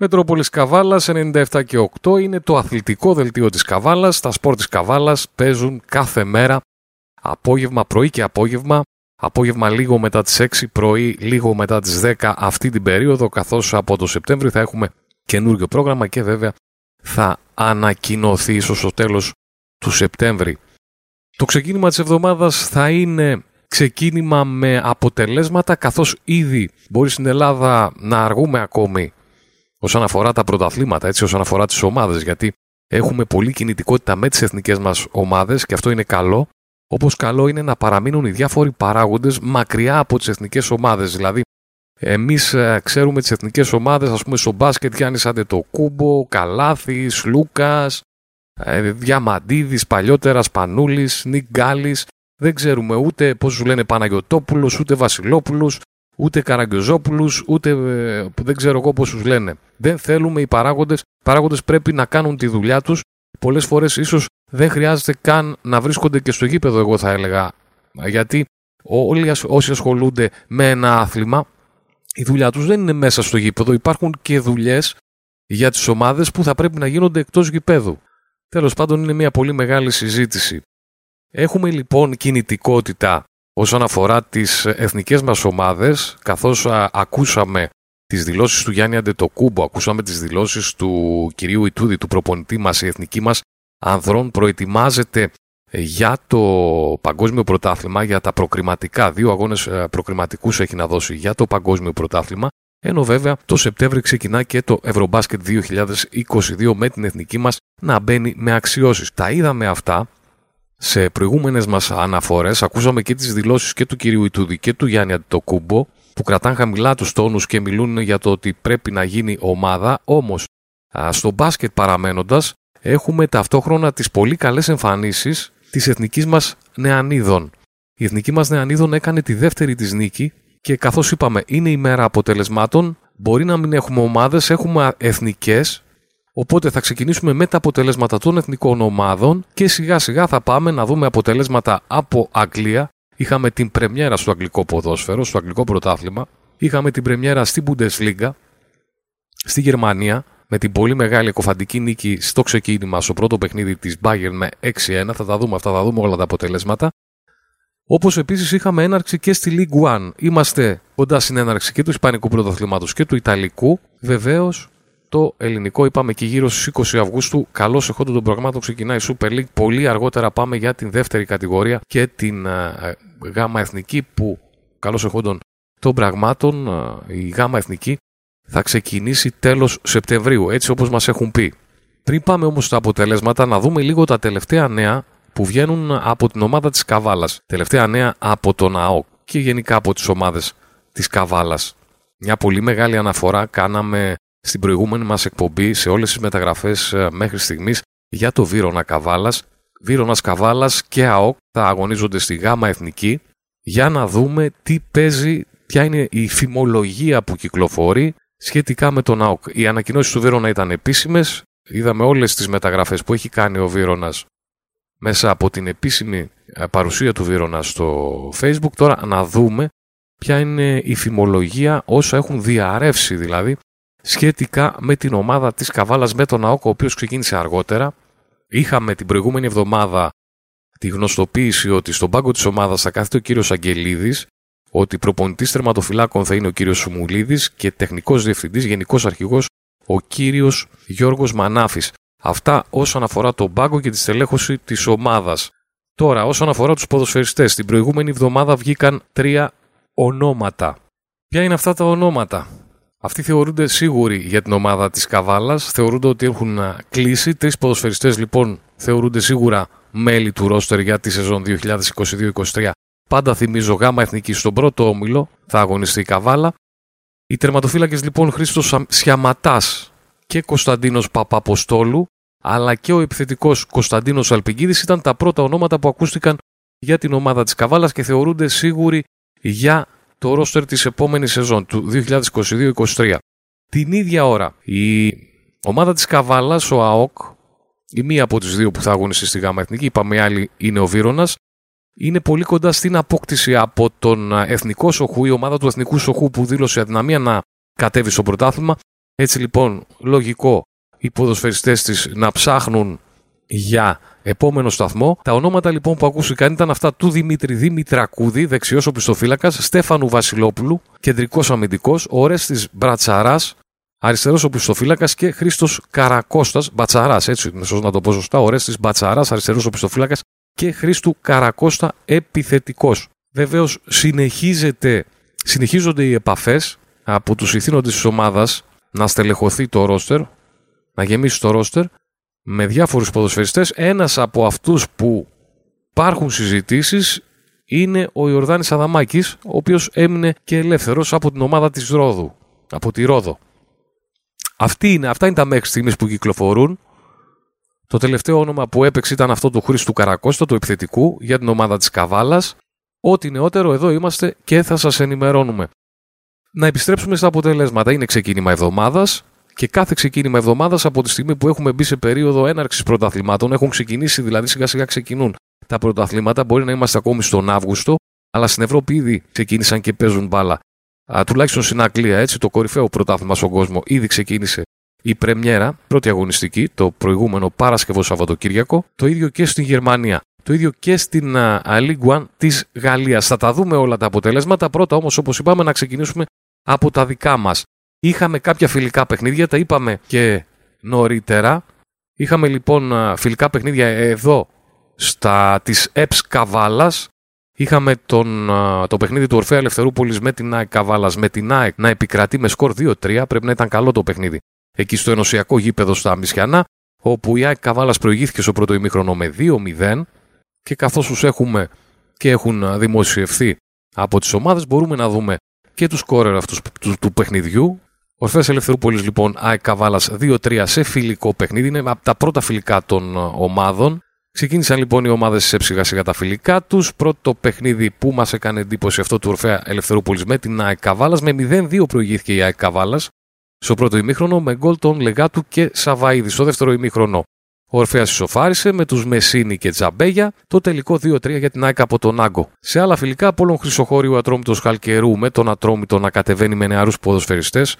Μετρόπολης Καβάλας 97 και 8 είναι το αθλητικό δελτίο της Καβάλας. Τα σπορ της Καβάλας παίζουν κάθε μέρα, απόγευμα, πρωί και απόγευμα. Απόγευμα λίγο μετά τις 6, πρωί λίγο μετά τις 10 αυτή την περίοδο, καθώς από το Σεπτέμβριο θα έχουμε καινούργιο πρόγραμμα και βέβαια θα ανακοινωθεί ίσως στο τέλος του Σεπτέμβρη. Το ξεκίνημα της εβδομάδας θα είναι ξεκίνημα με αποτελέσματα καθώς ήδη μπορεί στην Ελλάδα να αργούμε ακόμη όσον αφορά τα πρωταθλήματα, έτσι όσον αφορά τις ομάδες γιατί έχουμε πολλή κινητικότητα με τις εθνικές μας ομάδες και αυτό είναι καλό όπως καλό είναι να παραμείνουν οι διάφοροι παράγοντες μακριά από τις εθνικές ομάδες. Δηλαδή εμείς ε, ξέρουμε τις εθνικές ομάδες ας πούμε στο μπάσκετ Γιάννης Αντετοκούμπο, Καλάθης, Λούκας ε, Διαμαντίδης, παλιότερας Σπανούλης, Νίκ Γκάλης. Δεν ξέρουμε ούτε πώς σου λένε Παναγιωτόπουλος, ούτε Βασιλόπουλος, ούτε Καραγκιόζόπουλους, ούτε ε, δεν ξέρω εγώ πώς τους λένε. Δεν θέλουμε οι παράγοντες, οι παράγοντες πρέπει να κάνουν τη δουλειά τους. Πολλές φορές ίσως δεν χρειάζεται καν να βρίσκονται και στο γήπεδο εγώ θα έλεγα. Γιατί όλοι όσοι ασχολούνται με ένα άθλημα, η δουλειά τους δεν είναι μέσα στο γήπεδο. Υπάρχουν και δουλειές για τις ομάδες που θα πρέπει να γίνονται εκτός γηπέδου. Τέλος πάντων είναι μια πολύ μεγάλη συζήτηση. Έχουμε λοιπόν κινητικότητα όσον αφορά τις εθνικές μας ομάδες, καθώς ακούσαμε τις δηλώσεις του Γιάννη Αντετοκούμπο, ακούσαμε τις δηλώσεις του κυρίου Ιτούδη, του προπονητή μας, η εθνική μας ανδρών προετοιμάζεται για το παγκόσμιο πρωτάθλημα, για τα προκριματικά, δύο αγώνες προκριματικούς έχει να δώσει για το παγκόσμιο πρωτάθλημα, ενώ βέβαια το Σεπτέμβρη ξεκινά και το Ευρωμπάσκετ 2022 με την εθνική μας να μπαίνει με αξιώσεις. Τα είδαμε αυτά σε προηγούμενες μας αναφορές, ακούσαμε και τις δηλώσεις και του κυρίου Ιτούδη και του Γιάννη Αντιτοκούμπο, που κρατάνε χαμηλά τους τόνους και μιλούν για το ότι πρέπει να γίνει ομάδα, όμως στο μπάσκετ παραμένοντας έχουμε ταυτόχρονα τις πολύ καλές εμφανίσεις της εθνικής μας νεανίδων. Η εθνική μας νεανίδων έκανε τη δεύτερη της νίκη και καθώς είπαμε είναι η μέρα αποτελεσμάτων, μπορεί να μην έχουμε ομάδες, έχουμε εθνικές, οπότε θα ξεκινήσουμε με τα αποτελέσματα των εθνικών ομάδων και σιγά σιγά θα πάμε να δούμε αποτελέσματα από Αγγλία. Είχαμε την πρεμιέρα στο αγγλικό ποδόσφαιρο, στο αγγλικό πρωτάθλημα. Είχαμε την πρεμιέρα στην Bundesliga, στη Γερμανία, με την πολύ μεγάλη εκοφαντική νίκη στο ξεκίνημα στο πρώτο παιχνίδι της Bayern με 6-1. Θα τα δούμε αυτά, θα δούμε όλα τα αποτελέσματα. Όπως επίσης είχαμε έναρξη και στη League One. Είμαστε κοντά στην έναρξη και του Ισπανικού Πρωταθλήματος και του Ιταλικού. Βεβαίως το ελληνικό είπαμε και γύρω στις 20 Αυγούστου. Καλώς εχόντων των προγραμμάτων ξεκινάει η Super League. Πολύ αργότερα πάμε για την δεύτερη κατηγορία και την uh, γάμα εθνική που καλώς εχόντων των πραγμάτων η γάμα εθνική θα ξεκινήσει τέλος Σεπτεμβρίου έτσι όπως μας έχουν πει. Πριν πάμε όμως στα αποτελέσματα να δούμε λίγο τα τελευταία νέα που βγαίνουν από την ομάδα της Καβάλας. Τελευταία νέα από τον ΑΟΚ και γενικά από τις ομάδες της Καβάλας. Μια πολύ μεγάλη αναφορά κάναμε στην προηγούμενη μας εκπομπή σε όλες τις μεταγραφές ε, μέχρι στιγμής για το Βύρονα Καβάλας. Βύρονας Καβάλας και ΑΟΚ θα αγωνίζονται στη ΓΑΜΑ Εθνική για να δούμε τι παίζει, ποια είναι η φημολογία που κυκλοφορεί σχετικά με τον ΑΟΚ. Οι ανακοινώσεις του Βύρονα ήταν επίσημες, είδαμε όλες τις μεταγραφές που έχει κάνει ο Βύρονας μέσα από την επίσημη ε, παρουσία του Βύρονα στο Facebook. Τώρα να δούμε ποια είναι η φημολογία όσα έχουν διαρρεύσει δηλαδή σχετικά με την ομάδα της Καβάλας με τον ΑΟΚ ο οποίος ξεκίνησε αργότερα. Είχαμε την προηγούμενη εβδομάδα τη γνωστοποίηση ότι στον πάγκο της ομάδας θα κάθεται ο κύριος Αγγελίδης, ότι προπονητής τερματοφυλάκων θα είναι ο κύριος Σουμουλίδης και τεχνικός διευθυντής, γενικός αρχηγός ο κύριος Γιώργος Μανάφης. Αυτά όσον αφορά τον πάγκο και τη στελέχωση της ομάδας. Τώρα, όσον αφορά τους ποδοσφαιριστές, την προηγούμενη εβδομάδα βγήκαν τρία ονόματα. Ποια είναι αυτά τα ονόματα; Αυτοί θεωρούνται σίγουροι για την ομάδα της Καβάλας, θεωρούνται ότι έχουν κλείσει. Τρεις ποδοσφαιριστές λοιπόν θεωρούνται σίγουρα μέλη του ρόστερ για τη σεζόν 2022-2023. Πάντα θυμίζω γάμα εθνική στον πρώτο όμιλο, θα αγωνιστεί η Καβάλα. Οι τερματοφύλακες λοιπόν Χρήστος Σιαματάς και Κωνσταντίνος Παπαποστόλου, αλλά και ο επιθετικός Κωνσταντίνος Αλπιγκίδης ήταν τα πρώτα ονόματα που ακούστηκαν για την ομάδα της Καβάλας και θεωρούνται σίγουροι για το ρόστερ της επόμενης σεζόν του 2022-2023. Την ίδια ώρα η ομάδα της Καβάλας, ο ΑΟΚ, η μία από τις δύο που θα αγωνιστεί στη ΓΑΜΑ Εθνική, είπαμε η άλλη είναι ο Βύρονας, είναι πολύ κοντά στην απόκτηση από τον Εθνικό Σοχού, η ομάδα του Εθνικού Σοχού που δήλωσε αδυναμία να κατέβει στο πρωτάθλημα, Έτσι λοιπόν, λογικό οι ποδοσφαιριστές της να ψάχνουν για επόμενο σταθμό. Τα ονόματα λοιπόν που ακούστηκαν ήταν αυτά του Δημήτρη Δημητρακούδη, δεξιός οπισθοφύλακας, Στέφανου Βασιλόπουλου, κεντρικός αμυντικός, Ορέστη Μπρατσαράς, αριστερός οπισθοφύλακας και Χρήστος Καρακώστας, Μπατσαράς, έτσι είναι σωστό να το πω σωστά, Ορέστη Μπατσαράς, αριστερός οπισθοφύλακας και Χρήστου Καρακώστα επιθετικός. Βεβαίως συνεχίζονται οι επαφές από τους ηθήνοντες της ομάδας να στελεχωθεί το ρόστερ, να γεμίσει το ρόστερ με διάφορους ποδοσφαιριστές. Ένας από αυτούς που υπάρχουν συζητήσεις είναι ο Ιορδάνης Αδαμάκης, ο οποίος έμεινε και ελεύθερος από την ομάδα της Ρόδου, από τη Ρόδο. Αυτή είναι, αυτά είναι τα μέχρι στιγμής που κυκλοφορούν. Το τελευταίο όνομα που έπαιξε ήταν αυτό του Χρήστου Καρακώστα, του επιθετικού, για την ομάδα της Καβάλας. Ό,τι νεότερο εδώ είμαστε και θα σας ενημερώνουμε. Να επιστρέψουμε στα αποτελέσματα. Είναι ξεκίνημα εβδομάδας και κάθε ξεκίνημα εβδομάδας από τη στιγμή που έχουμε μπει σε περίοδο έναρξης πρωταθλημάτων, έχουν ξεκινήσει δηλαδή σιγά σιγά ξεκινούν τα πρωταθλήματα. Μπορεί να είμαστε ακόμη στον Αύγουστο, αλλά στην Ευρώπη ήδη ξεκίνησαν και παίζουν μπάλα. Α, τουλάχιστον στην Αγγλία, έτσι, το κορυφαίο πρωτάθλημα στον κόσμο ήδη ξεκίνησε η Πρεμιέρα, πρώτη αγωνιστική, το προηγούμενο Παρασκευό Σαββατοκύριακο. Το ίδιο και στην Γερμανία. Το ίδιο και στην League One της Γαλλίας. Θα τα δούμε όλα τα αποτελέσματα. Πρώτα όμως, όπως είπαμε, να ξεκινήσουμε από τα δικά μας. Είχαμε κάποια φιλικά παιχνίδια, τα είπαμε και νωρίτερα. Είχαμε λοιπόν φιλικά παιχνίδια εδώ στα της ΕΠΣ Καβάλας. Είχαμε τον, το παιχνίδι του Ορφέα Ελευθερούπολης με την ΑΕΚ Καβάλας, με την ΑΕΚ να επικρατεί με σκορ 2-3. Πρέπει να ήταν καλό το παιχνίδι. Εκεί στο ενωσιακό γήπεδο στα Μισιανά, όπου η ΑΕΚ Καβάλας προηγήθηκε στο πρώτο ημίχρονο με 2-0 και καθώς τους έχουμε και έχουν δημοσιευθεί από τις ομάδες μπορούμε να δούμε και τους σκόρερ αυτούς του, του παιχνιδιού Ορφέα Ελευθερούπολης λοιπόν, ΑΕΚ Καβάλας 2-3 σε φιλικό παιχνίδι. Είναι από τα πρώτα φιλικά των ε, ομάδων. Ξεκίνησαν λοιπόν οι ομάδες σε σιγά σιγά τα φιλικά τους. Πρώτο παιχνίδι που μας έκανε εντύπωση αυτό του Ορφέα Ελευθερούπολης με την ΑΕΚ Καβάλας. Με 0-2 προηγήθηκε η ΑΕΚ Καβάλας στο πρώτο ημίχρονο με γκολ των Λεγάτου και Σαβαίδη. Στο δεύτερο ημίχρονο ο Ορφαία ισοφάρισε με τους Μεσίνη και Τζαμπέγια. Το τελικό 2-3 για την ΑΕΚ από τον Άγκο. Σε άλλα φιλικά, Απόλων Χρυσοχώριου Ατρόμητος Χαλκερού με τον Ατρόμητο να κατεβαίνει με νεαρούς ποδοσφαιριστές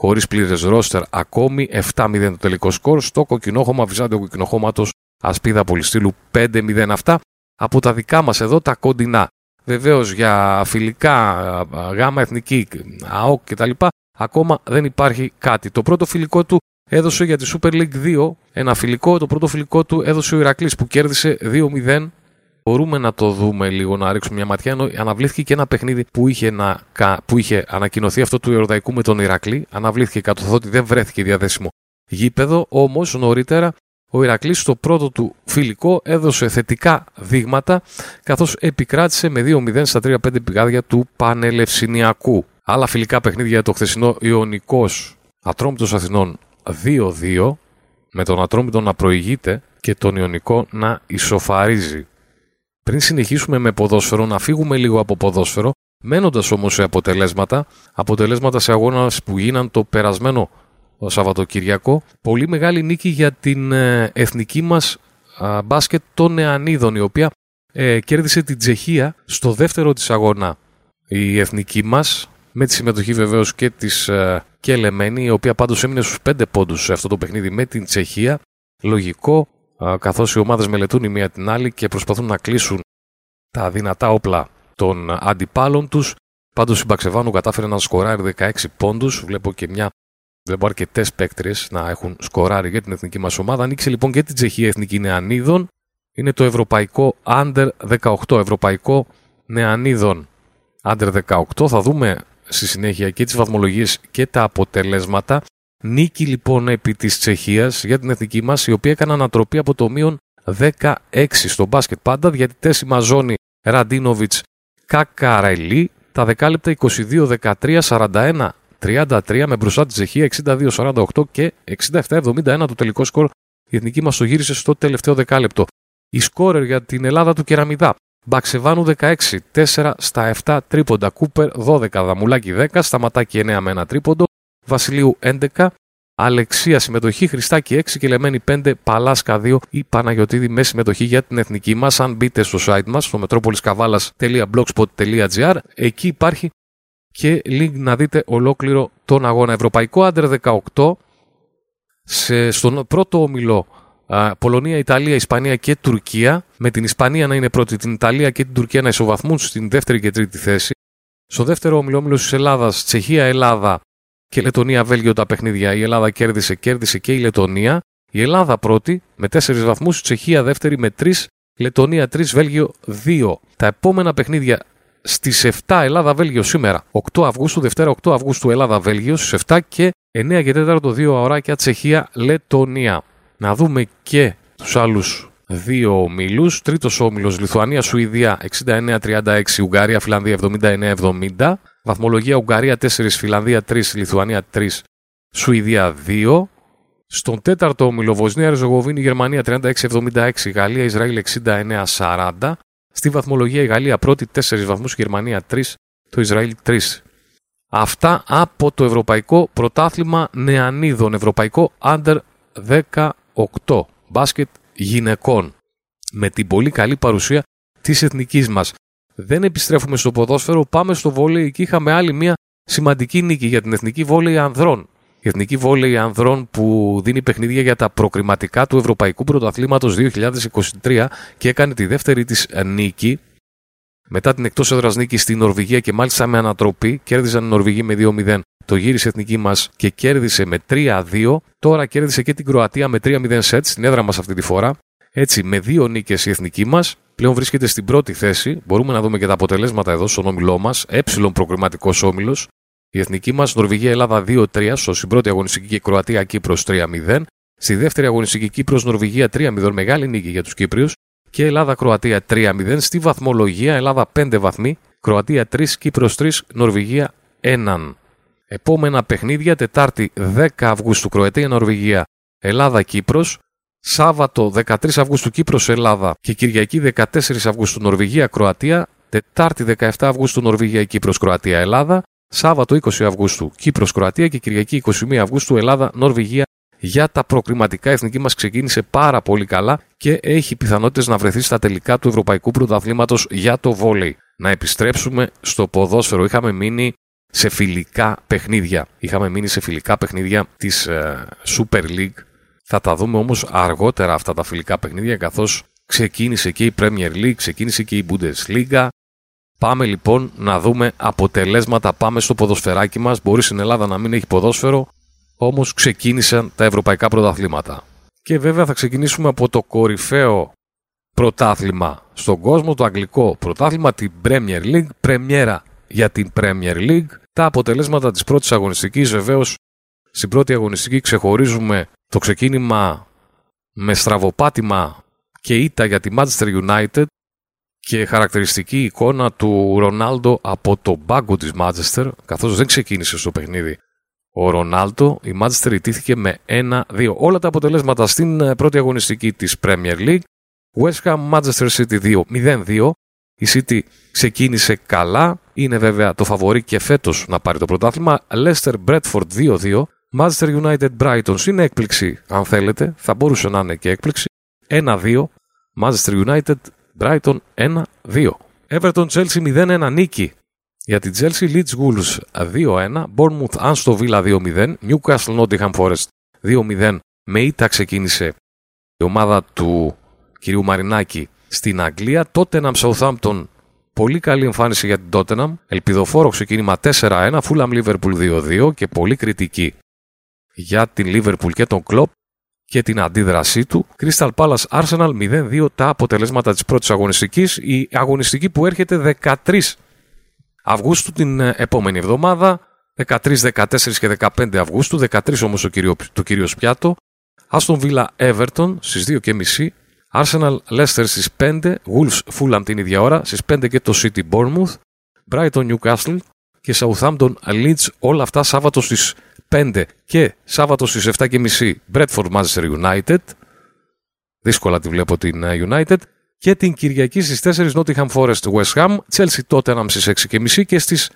χωρίς πλήρες ρόστερ ακόμη. 7-0 το τελικό σκορ. Στο κοκκινόχωμα Βυζάντιο Κοκκινοχώματο Ασπίδα Πολυστήλου 5-0 αυτά. Από τα δικά μας εδώ τα κοντινά. Βεβαίως για φιλικά, γάμα εθνική, ΑΟΚ κτλ. Ακόμα δεν υπάρχει κάτι. Το πρώτο φιλικό του έδωσε για τη Super League 2 ένα φιλικό. Το πρώτο φιλικό του έδωσε ο Ηρακλής που κέρδισε 2-0 μπορούμε να το δούμε λίγο, να ρίξουμε μια ματιά. Ενώ αναβλήθηκε και ένα παιχνίδι που είχε, να, που είχε ανακοινωθεί αυτό του Ιορδαϊκού με τον Ηρακλή. Αναβλήθηκε καθότι δεν βρέθηκε διαθέσιμο γήπεδο. Όμως νωρίτερα ο Ηρακλής στο πρώτο του φιλικό έδωσε θετικά δείγματα καθώς επικράτησε με 2-0 στα 3-5 πηγάδια του Πανελευσινιακού. Άλλα φιλικά παιχνίδια το χθεσινό Ιωνικός Ατρόμητος Αθηνών 2-2 με τον Ατρόμητο να προηγείται και τον Ιωνικό να ισοφαρίζει. Πριν συνεχίσουμε με ποδόσφαιρο, να φύγουμε λίγο από ποδόσφαιρο, μένοντας όμως σε αποτελέσματα, αποτελέσματα σε αγώνα που γίναν το περασμένο Σαββατοκύριακο. Πολύ μεγάλη νίκη για την ε, εθνική μας μπάσκετ των Νεανίδων, η οποία ε, κέρδισε την Τσεχία στο δεύτερο της αγώνα. Η εθνική μας, με τη συμμετοχή βεβαίως και της ε, Κελεμένη, η οποία πάντως έμεινε στους 5 πόντους σε αυτό το παιχνίδι με την Τσεχία. Λογικό, καθώς οι ομάδες μελετούν η μία την άλλη και προσπαθούν να κλείσουν τα δυνατά όπλα των αντιπάλων τους. Πάντως η Μπαξεβάνου κατάφερε να σκοράρει 16 πόντους. Βλέπω και μια. Βλέπω αρκετές παίκτριες να έχουν σκοράρει για την εθνική μας ομάδα. Ανοίξει λοιπόν και την Τσεχία Εθνική Νεανίδων. Είναι το Ευρωπαϊκό Under 18. Ευρωπαϊκό Νεανίδων Under 18. Θα δούμε στη συνέχεια και τις βαθμολογίες και τα αποτελέσματα. Νίκη λοιπόν επί της Τσεχίας για την εθνική μας η οποία έκανε ανατροπή από το μείον 16 στο μπάσκετ πάντα διατητές Μαζόνη Ραντίνοβιτς Κακαρελή τα δεκάλεπτα 22-13, 41 33 με μπροστά τη Τσεχία 62-48 και 67-71 το τελικό σκορ. Η εθνική μας το γύρισε στο τελευταίο δεκάλεπτο. Η σκόρερ για την Ελλάδα του Κεραμιδά. Μπαξεβάνου 16, 4 στα 7 τρίποντα. Κούπερ 12, Δαμουλάκι 10, Σταματάκι 9 με 1 τρίποντο. Βασιλείου 11, Αλεξία συμμετοχή, Χριστάκη 6 και Λεμένη 5, Παλάσκα 2 ή Παναγιοτήδη με συμμετοχή για την εθνική μας. Αν μπείτε στο site μας, στο metropoliskavalas.blogspot.gr, εκεί υπάρχει και link να δείτε ολόκληρο τον αγώνα. Ευρωπαϊκό Άντερ 18 σε, στον πρώτο όμιλο Πολωνία, Ιταλία, Ισπανία και Τουρκία, με την Ισπανία να είναι πρώτη, την Ιταλία και την Τουρκία να ισοβαθμούν στην δεύτερη και τρίτη θέση. Στο δεύτερο όμιλο, όμιλος της Ελλάδας, Τσεχία, Ελλάδα και Λετωνία, Βέλγιο τα παιχνίδια. Η Ελλάδα κέρδισε, κέρδισε και η Λετωνία. Η Ελλάδα πρώτη με τέσσερις βαθμούς, η Τσεχία δεύτερη με τρεις, Λετωνία 3, Βέλγιο 2. Τα επόμενα παιχνίδια στις 7 Ελλάδα-Βέλγιο σήμερα, 8 Αυγούστου, Δευτέρα 8 Αυγούστου Ελλάδα-Βέλγιο στις 7 και 9 και 4 2 ωράκια Τσεχία-Λετωνία. Να δούμε και τους άλλους δύο ομίλους. Τρίτος όμιλο Λιθουανία-Σουηδία 69-36, Ουγγαρία-Φιλανδία 79-70. Βαθμολογία Ουγγαρία 4, Φιλανδία 3, Λιθουανία 3, Σουηδία 2. Στον τέταρτο όμιλο Βοσνία, Ριζογοβίνη, Γερμανία 36-76, Γαλλία, Ισραήλ 69-40. Στη βαθμολογία η Γαλλία πρώτη 4 βαθμούς, η Γερμανία 3, το Ισραήλ 3. Αυτά από το Ευρωπαϊκό Πρωτάθλημα Νεανίδων, Ευρωπαϊκό Under 18, μπάσκετ γυναικών. Με την πολύ καλή παρουσία της εθνικής μας. Δεν επιστρέφουμε στο ποδόσφαιρο, πάμε στο βόλεϊ. Εκεί είχαμε άλλη μια σημαντική νίκη για την εθνική βόλεϊ ανδρών. Η Εθνική Βόλεϊ Ανδρών που δίνει παιχνίδια για τα προκριματικά του Ευρωπαϊκού Πρωταθλήματος 2023 και έκανε τη δεύτερη της νίκη μετά την εκτός έδρας νίκη στη Νορβηγία και μάλιστα με ανατροπή κέρδισαν οι Νορβηγοί με 2-0 το γύρισε εθνική μας και κέρδισε με 3-2. Τώρα κέρδισε και την Κροατία με 3-0 σετ στην έδρα μας αυτή τη φορά. Έτσι, με δύο νίκες η εθνική μας πλέον βρίσκεται στην πρώτη θέση. Μπορούμε να δούμε και τα αποτελέσματα εδώ στον όμιλό μας. Έψιλον προκριματικό όμιλος. Η εθνική μας Νορβηγία Ελλάδα 2-3, στην πρώτη αγωνιστική και Κροατία Κύπρος 3-0. Στη δεύτερη αγωνιστική Κύπρος Νορβηγία 3-0, μεγάλη νίκη για τους Κύπριους. Και Ελλάδα Κροατία 3-0. Στη βαθμολογία Ελλάδα 5 βαθμοί, Κροατία 3, Κύπρος 3, Νορβηγία 1. Επόμενα παιχνίδια Τετάρτη 10 Αυγούστου Κροατία Νορβηγία Ελλάδα Κύπρος. Σάββατο 13 Αυγούστου Κύπρος Ελλάδα και Κυριακή 14 Αυγούστου Νορβηγία Κροατία. Τετάρτη 17 Αυγούστου Νορβηγία Κύπρος Κροατία Ελλάδα. Σάββατο 20 Αυγούστου Κύπρος Κροατία και Κυριακή 21 Αυγούστου Ελλάδα Νορβηγία για τα προκριματικά. Η εθνική μας ξεκίνησε πάρα πολύ καλά και έχει πιθανότητες να βρεθεί στα τελικά του Ευρωπαϊκού Πρωταθλήματος για το βόλεϊ. Να επιστρέψουμε στο ποδόσφαιρο. Είχαμε μείνει σε φιλικά παιχνίδια. Είχαμε μείνει σε φιλικά παιχνίδια της ε, Super League. Θα τα δούμε όμως αργότερα αυτά τα φιλικά παιχνίδια καθώς ξεκίνησε και η Premier League, ξεκίνησε και η Bundesliga. Πάμε λοιπόν να δούμε αποτελέσματα. Πάμε στο ποδοσφαιράκι μας. Μπορεί στην Ελλάδα να μην έχει ποδόσφαιρο, όμως ξεκίνησαν τα ευρωπαϊκά πρωταθλήματα. Και βέβαια θα ξεκινήσουμε από το κορυφαίο πρωτάθλημα στον κόσμο, το αγγλικό πρωτάθλημα, την Premier League, πρεμιέρα για την Premier League. Τα αποτελέσματα της πρώτης αγωνιστικής βεβαίως στην πρώτη αγωνιστική ξεχωρίζουμε το ξεκίνημα με στραβοπάτημα και ήττα για τη Manchester United και χαρακτηριστική εικόνα του Ρονάλντο από το μπάγκο της Manchester καθώς δεν ξεκίνησε στο παιχνίδι ο Ρονάλντο, η Manchester ιτήθηκε με 1-2. Όλα τα αποτελέσματα στην ε, πρώτη αγωνιστική της Premier League. West Ham Manchester City 2, 0-2. Η City ξεκίνησε καλά. Είναι βέβαια το φαβορή και φέτος να πάρει το πρωτάθλημα. Leicester Bradford 2-2. Manchester United Brighton στην έκπληξη. Αν θέλετε, θα μπορούσε να είναι και έκπληξη. 1-2. Manchester United Brighton 1-2. Everton Chelsea 0-1. Νίκη για την Chelsea. Leeds Gulls 2-1. Bournemouth Anstor Villa 2-0. Newcastle Nottingham Forest 2-0. Με ήττα ξεκίνησε η ομάδα του κ. Μαρινάκη στην Αγγλία. Τότεναμ Southampton. Πολύ καλή εμφάνιση για την Τότεναμ. Ελπιδοφόρο ξεκίνημα 4-1. Fullam Liverpool 2-2 και πολύ κριτική για την Liverpool και τον Klopp και την αντίδρασή του. Crystal Palace Arsenal 0-2 τα αποτελέσματα της πρώτης αγωνιστικής. Η αγωνιστική που έρχεται 13 Αυγούστου την επόμενη εβδομάδα. 13, 14 και 15 Αυγούστου. 13 όμως το κύριο, το κύριο Πιάτο. Aston Villa Everton στις 2.30 Arsenal Leicester στις 5, Wolves Fulham την ίδια ώρα, στις 5 και το City Bournemouth, Brighton Newcastle και Southampton Leeds όλα αυτά Σάββατο στις 5 και Σάββατο στις 7.30 Bradford Manchester United, δύσκολα τη βλέπω την ε, United, και την Κυριακή στις 4 Nottingham Forest West Ham, Chelsea Tottenham στις 6.30 και στις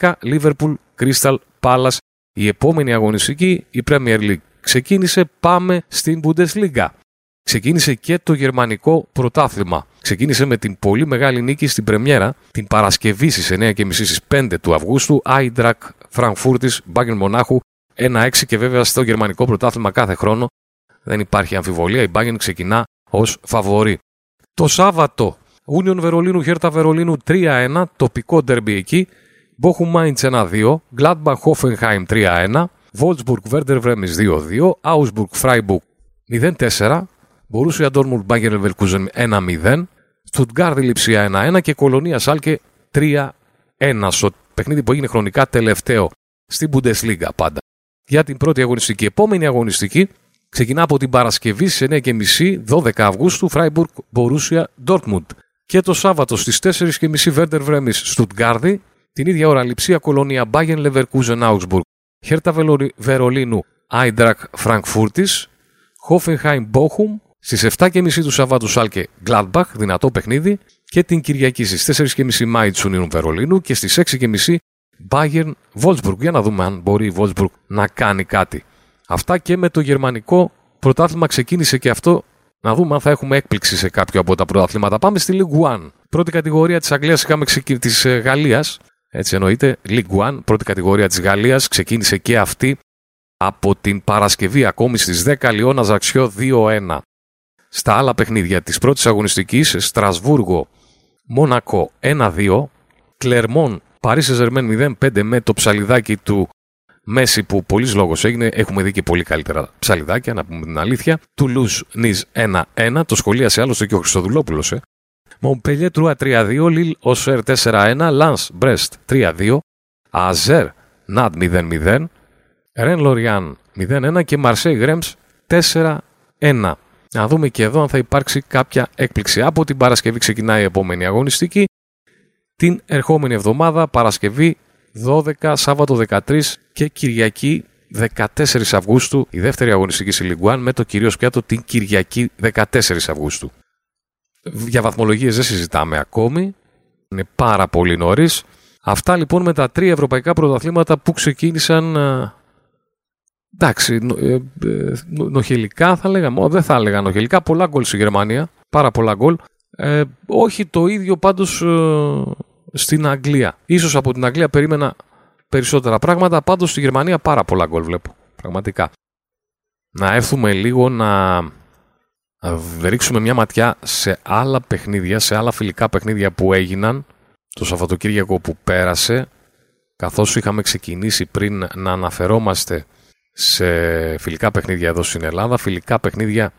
10 Liverpool Crystal Palace. Η επόμενη αγωνιστική, η Premier League ξεκίνησε, πάμε στην Bundesliga. ξεκίνησε και το γερμανικό πρωτάθλημα. Ξεκίνησε με την πολύ μεγάλη νίκη στην Πρεμιέρα την Παρασκευή στις 9.30 στις 5 του Αυγούστου, Άιντρακ Φραγκφούρτης, Μπάγκεν Μονάχου 1-6 και βέβαια στο γερμανικό πρωτάθλημα κάθε χρόνο δεν υπάρχει αμφιβολία. Η Μπάγκεν ξεκινά ως φαβορή. Το Σάββατο, Union Βερολίνου, Χέρτα Βερολίνου 3-1, τοπικό ντερμπι εκεί. Bochum Mainz 1-2, Gladbach Hoffenheim 3-1, Wolfsburg Werder Bremen 2-2, Augsburg Freiburg 0-4, Borussia Dortmund Bayern Leverkusen 1-0, Stuttgart Lipsia 1-1 και Κολονία Σάλκε 3-1 στο παιχνίδι που έγινε χρονικά τελευταίο στην Bundesliga πάντα. Για την πρώτη αγωνιστική. Επόμενη αγωνιστική ξεκινά από την Παρασκευή στι 9.30 12 Αυγούστου Freiburg Borussia Dortmund. Και το Σάββατο στις 4.30 Werder Bremen Stuttgart την ίδια ώρα Λιψία Κολονία Bayern Leverkusen Augsburg. Χέρτα Βερολίνου Άιντρακ Φραγκφούρτης, Hoffenheim Bochum, στις 7.30 του Σαββάτου Σάλκε Gladbach, δυνατό παιχνίδι, και την Κυριακή στις 4.30 Μάιτ Σουνίνου Βερολίνου και στις 6.30 Bayern Wolfsburg. Για να δούμε αν μπορεί η Wolfsburg να κάνει κάτι. Αυτά και με το γερμανικό πρωτάθλημα ξεκίνησε και αυτό. Να δούμε αν θα έχουμε έκπληξη σε κάποιο από τα πρωταθλήματα. Πάμε στη League One. Πρώτη κατηγορία της Αγγλίας είχαμε της ε, Γαλλίας. Έτσι εννοείται. League One, πρώτη κατηγορία της Γαλλίας. Ξεκίνησε και αυτή από την Παρασκευή ακόμη στις 10 Λιώνα Ζαξιό 2-1. Στα άλλα παιχνίδια της πρώτης αγωνιστικής Στρασβούργο Μόνακο 1-2 Κλερμόν Παρί Σεν Ζερμέν 0-5 με το ψαλιδάκι του Μέσι που πολύς λόγος έγινε. Έχουμε δει και πολύ καλύτερα ψαλιδάκια, να πούμε την αλήθεια. Τουλούζ Νις 1-1. Το σχολίασε άλλωστε και ο Χριστοδουλόπουλος. Ε. Μονπελιέ Τρούα 3-2. Λιλ Οσέρ 4-1. Λανς Μπρέστ 3-2. Ανζέ Ναντ 0-0. Ρεν Λοριάν 0-1 και Μαρσέι Ρεμς 4-1. Να δούμε και εδώ αν θα υπάρξει κάποια έκπληξη. Από την Παρασκευή ξεκινάει η επόμενη αγωνιστική. Την ερχόμενη εβδομάδα, Παρασκευή 12, Σάββατο 13 και Κυριακή 14 Αυγούστου, η δεύτερη αγωνιστική στη Λιγκουάν με το κυρίως πιάτο την Κυριακή 14 Αυγούστου. Για βαθμολογίες δεν συζητάμε ακόμη, είναι πάρα πολύ νωρίς. Αυτά λοιπόν με τα τρία ευρωπαϊκά πρωταθλήματα που ξεκίνησαν Εντάξει, νο, ε, ε, νοχελικά θα λέγαμε, δεν θα έλεγα νοχελικά, πολλά γκολ στη Γερμανία, πάρα πολλά γκολ. Ε, όχι το ίδιο πάντως ε, στην Αγγλία. Ίσως από την Αγγλία περίμενα περισσότερα πράγματα, πάντως στη Γερμανία πάρα πολλά γκολ βλέπω, πραγματικά. Να έρθουμε λίγο να ρίξουμε μια ματιά σε άλλα παιχνίδια, σε άλλα φιλικά παιχνίδια που έγιναν το Σαββατοκύριακο που πέρασε, καθώς είχαμε ξεκινήσει πριν να αναφερόμαστε σε φιλικά παιχνίδια εδώ στην Ελλάδα. Φιλικά παιχνίδια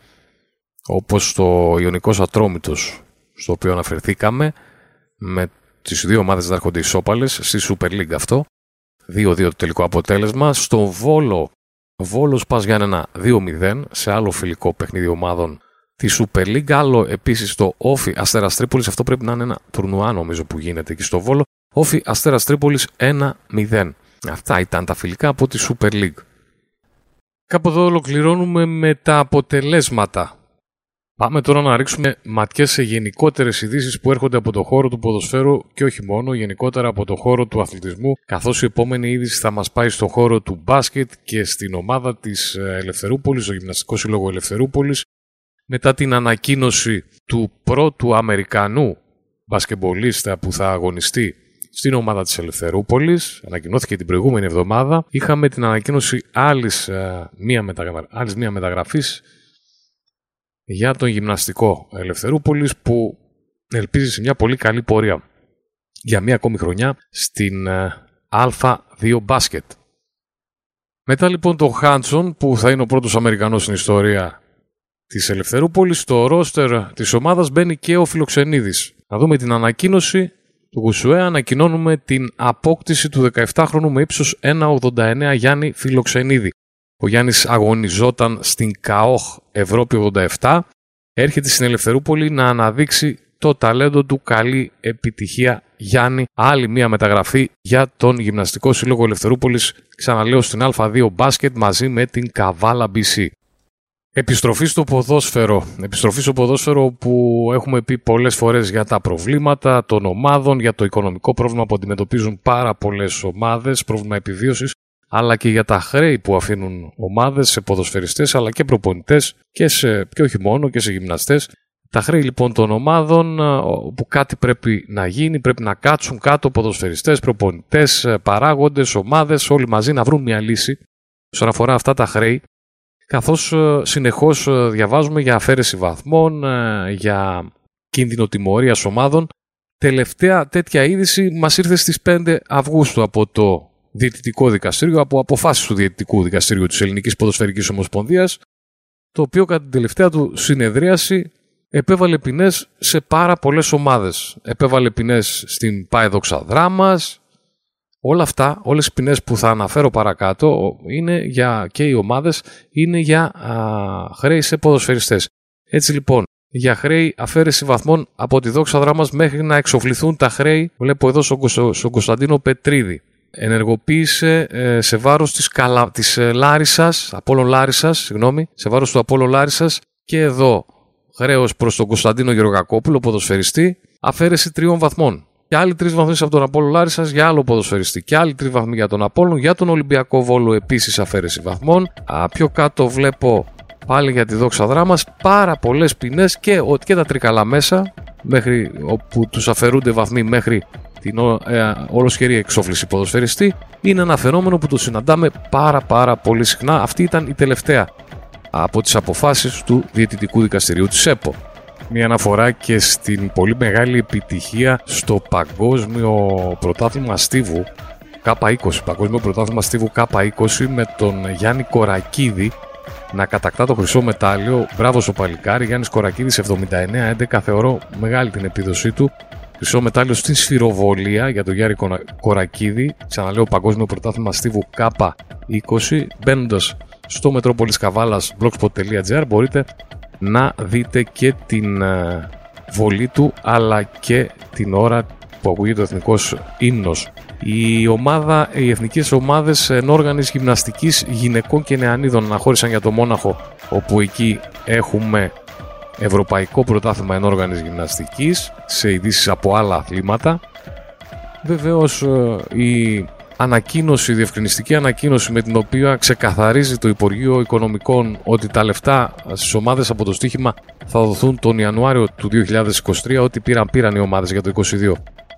όπως το Ιωνικός Ατρόμητος, στο οποίο αναφερθήκαμε, με τις δύο ομάδες να έρχονται ισόπαλες, στη Super League αυτό. 2-2 το τελικό αποτέλεσμα. Στο Βόλο, Βόλος Πας Γιάννενα 2-0, σε άλλο φιλικό παιχνίδι ομάδων της Super League. Άλλο επίσης το Όφι Αστέρας Τρίπολης. Αυτό πρέπει να είναι ένα τουρνουά νομίζω που γίνεται εκεί στο Βόλο. Όφι Αστέρας Τρίπολης 1-0. Αυτά ήταν τα φιλικά από τη Super League. Κάπου εδώ ολοκληρώνουμε με τα αποτελέσματα. Πάμε τώρα να ρίξουμε ματιές σε γενικότερες ειδήσεις που έρχονται από το χώρο του ποδοσφαίρου και όχι μόνο, γενικότερα από το χώρο του αθλητισμού, καθώς η επόμενη είδηση θα μας πάει στο χώρο του μπάσκετ και στην ομάδα της Ελευθερούπολης, το Γυμναστικό Σύλλογο Ελευθερούπολης, μετά την ανακοίνωση του πρώτου Αμερικανού μπασκεμπολίστα που θα αγωνιστεί στην ομάδα της Ελευθερούπολης. Ανακοινώθηκε την προηγούμενη εβδομάδα. Είχαμε την ανακοίνωση άλλης, ε, μία, μεταγρα... άλλης μία μεταγραφής για τον γυμναστικό Ελευθερούπολης που ελπίζει σε μια πολύ καλή πορεία για μία ακόμη χρονιά στην ε, Α2 μπάσκετ. Μετά λοιπόν το Χάντσον που θα είναι ο πρώτος Αμερικανός στην ιστορία της Ελευθερούπολης στο ρόστερ της ομάδας μπαίνει και ο Φιλοξενίδης. Να δούμε την ανακοίνωση του Γουσουέ ανακοινώνουμε την απόκτηση του 17χρονου με ύψος 1,89 Γιάννη Φιλοξενίδη. Ο Γιάννης αγωνιζόταν στην ΚΑΟΧ Ευρώπη 87, έρχεται στην Ελευθερούπολη να αναδείξει το ταλέντο του. Καλή επιτυχία Γιάννη. Άλλη μια μεταγραφή για τον Γυμναστικό Σύλλογο Ελευθερούπολης, ξαναλέω στην Α2 μπάσκετ μαζί με την Καβάλα BC. Επιστροφή στο ποδόσφαιρο. Επιστροφή στο ποδόσφαιρο που έχουμε πει πολλές φορές για τα προβλήματα των ομάδων, για το οικονομικό πρόβλημα που αντιμετωπίζουν πάρα πολλές ομάδες, πρόβλημα επιβίωσης. Αλλά και για τα χρέη που αφήνουν ομάδες σε ποδοσφαιριστές αλλά και προπονητές και, σε, και όχι μόνο και σε γυμναστές. Τα χρέη λοιπόν των ομάδων που κάτι πρέπει να γίνει, πρέπει να κάτσουν κάτω ποδοσφαιριστές, προπονητές, παράγοντες, ομάδες, όλοι μαζί να βρουν μια λύση όσον αφορά αυτά τα χρέη καθώς συνεχώς διαβάζουμε για αφαίρεση βαθμών, για κίνδυνο τιμωρίας ομάδων. Τελευταία τέτοια είδηση μας ήρθε στις 5 Αυγούστου από το Διαιτητικό Δικαστήριο, από αποφάσεις του Διαιτητικού Δικαστήριου της Ελληνικής Ποδοσφαιρικής Ομοσπονδίας, το οποίο κατά την τελευταία του συνεδρίαση επέβαλε ποινές σε πάρα πολλές ομάδες. Επέβαλε ποινές στην Πάεδοξα Δράμας. Όλα αυτά, όλες οι ποινές που θα αναφέρω παρακάτω είναι για, και οι ομάδες είναι για α, χρέη σε ποδοσφαιριστές. Έτσι λοιπόν, για χρέη αφαίρεση βαθμών από τη δόξα δράμας μέχρι να εξοφληθούν τα χρέη, βλέπω εδώ στον Κωνσταντίνο Πετρίδη. Ενεργοποίησε ε, σε βάρος της, Καλα... της ε, Λάρισας, Απόλλων Λάρισας, συγγνώμη, σε βάρος του Απόλλων Λάρισας και εδώ χρέος προς τον Κωνσταντίνο Γεωργακόπουλο, ποδοσφαιριστή, αφαίρεση τριών βαθμών. Και άλλοι τρεις βαθμοί από τον Απόλλων Λάρισας για άλλο ποδοσφαιριστή. Και άλλοι τρεις βαθμοί για τον Απόλλων. Για τον Ολυμπιακό Βόλο επίσης αφαίρεση βαθμών. Α, πιο κάτω βλέπω πάλι για τη δόξα δράμα πάρα πολλές ποινές και, και τα τρικαλά μέσα, μέχρι, όπου τους αφαιρούνται βαθμοί μέχρι την ε, ολοσχερή εξόφληση ποδοσφαιριστή. Είναι ένα φαινόμενο που το συναντάμε πάρα πάρα πολύ συχνά. Αυτή ήταν η τελευταία από τις αποφάσεις του Διαιτητικού Δικαστηρίου της ΕΠΟ. Μια αναφορά και στην πολύ μεγάλη επιτυχία στο Παγκόσμιο Πρωτάθλημα Στίβου K20, Παγκόσμιο Πρωτάθλημα Στίβου K20 με τον Γιάννη Κορακίδη να κατακτά το χρυσό μετάλλιο. Μπράβο στο παλικάρι. Γιάννης Κορακίδης 79-11. Θεωρώ μεγάλη την επίδοσή του. Χρυσό μετάλλιο στην σφυροβολία για τον Γιάννη Κορακίδη. Ξαναλέω Παγκόσμιο Πρωτάθλημα Στίβου K20. Μπαίνοντας στο Μετρόπολης Καβάλας blogspot.gr μπορείτε να δείτε και την ε, βολή του αλλά και την ώρα που ακούγεται ο εθνικός ύμνος. Η ομάδα, οι εθνικές ομάδες ενόργανης γυμναστικής γυναικών και νεανίδων αναχώρησαν για το Μόναχο όπου εκεί έχουμε Ευρωπαϊκό Πρωτάθλημα Ενόργανης Γυμναστικής σε ειδήσεις από άλλα αθλήματα. Βεβαίως ε, η ανακοίνωση, διευκρινιστική ανακοίνωση με την οποία ξεκαθαρίζει το Υπουργείο Οικονομικών ότι τα λεφτά στις ομάδες από το στοίχημα θα δοθούν τον Ιανουάριο του 2023. Ό,τι πήραν, πήραν οι ομάδες για το 2022.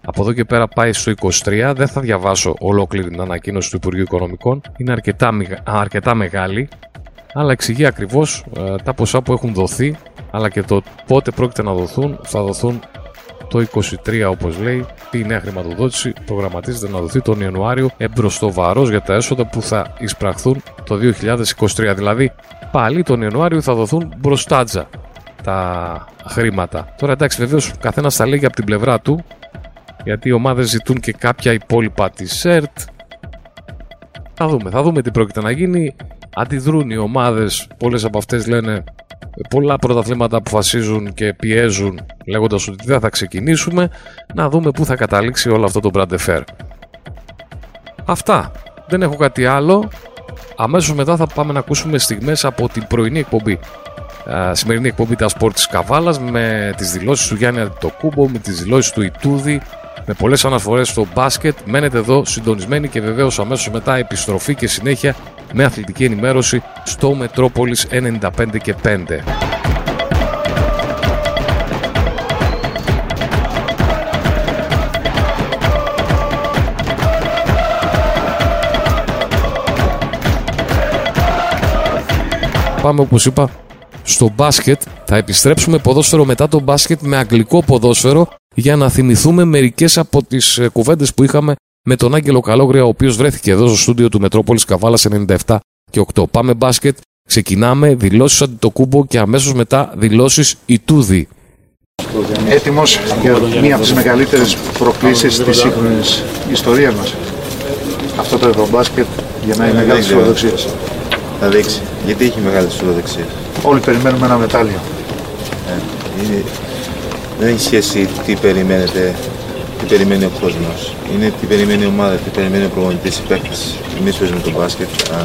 Από εδώ και πέρα πάει στο 23. Δεν θα διαβάσω ολόκληρη την ανακοίνωση του Υπουργείου Οικονομικών. Είναι αρκετά, αρκετά μεγάλη. Αλλά εξηγεί ακριβώς ε, τα ποσά που έχουν δοθεί, αλλά και το πότε πρόκειται να δοθούν. Θα δοθούν το 23 όπως λέει η νέα χρηματοδότηση προγραμματίζεται να δοθεί τον Ιανουάριο εμπροστό βαρός για τα έσοδα που θα εισπραχθούν το 2023 δηλαδή πάλι τον Ιανουάριο θα δοθούν μπροστάτζα τα χρήματα. Τώρα εντάξει βεβαίως καθένας θα λέγει από την πλευρά του γιατί οι ομάδες ζητούν και κάποια υπόλοιπα της ΣΕΡΤ θα δούμε, θα δούμε τι πρόκειται να γίνει αντιδρούν οι ομάδες πολλές από αυτές λένε πολλά πρωταθλήματα αποφασίζουν και πιέζουν λέγοντας ότι δεν θα ξεκινήσουμε να δούμε πού θα καταλήξει όλο αυτό το Brand Αυτά. Δεν έχω κάτι άλλο. Αμέσως μετά θα πάμε να ακούσουμε στιγμές από την πρωινή εκπομπή. Α, σημερινή εκπομπή τα σπορ της Καβάλας με τις δηλώσεις του Γιάννη Αντιτοκούμπο, με τις δηλώσεις του Ιτούδη, με πολλές αναφορές στο μπάσκετ. Μένετε εδώ συντονισμένοι και βεβαίως αμέσως μετά επιστροφή και συνέχεια με αθλητική ενημέρωση στο Μετρόπολης 95 και 5. Πάμε όπως είπα στο μπάσκετ. Θα επιστρέψουμε ποδόσφαιρο μετά το μπάσκετ με αγγλικό ποδόσφαιρο για να θυμηθούμε μερικές από τις ε, κουβέντες που είχαμε με τον Άγγελο Καλόγρια, ο οποίος βρέθηκε εδώ στο στούντιο του Μετρόπολης Καβάλας 97 και 8. Πάμε μπάσκετ, ξεκινάμε δηλώσεις Αντιτοκούμπο και αμέσως μετά δηλώσεις Ιτούδη. Έτοιμος για μία από τις μεγαλύτερες προκλήσεις της σύγχρονης ιστορίας μας. Αυτό το ευρωμπάσκετ για να είναι μεγάλη φιλοδοξία. Θα δείξει. Γιατί έχει μεγάλη φιλοδοξία. Όλοι περιμένουμε ένα μετάλλιο. Ε, δεν έχει σχέση τι περιμένετε τι περιμένει ο κόσμος. Είναι τι περιμένει η ομάδα, τι περιμένει ο προπονητής, οι παίκτες. Εμείς παίζουμε το μπάσκετ α,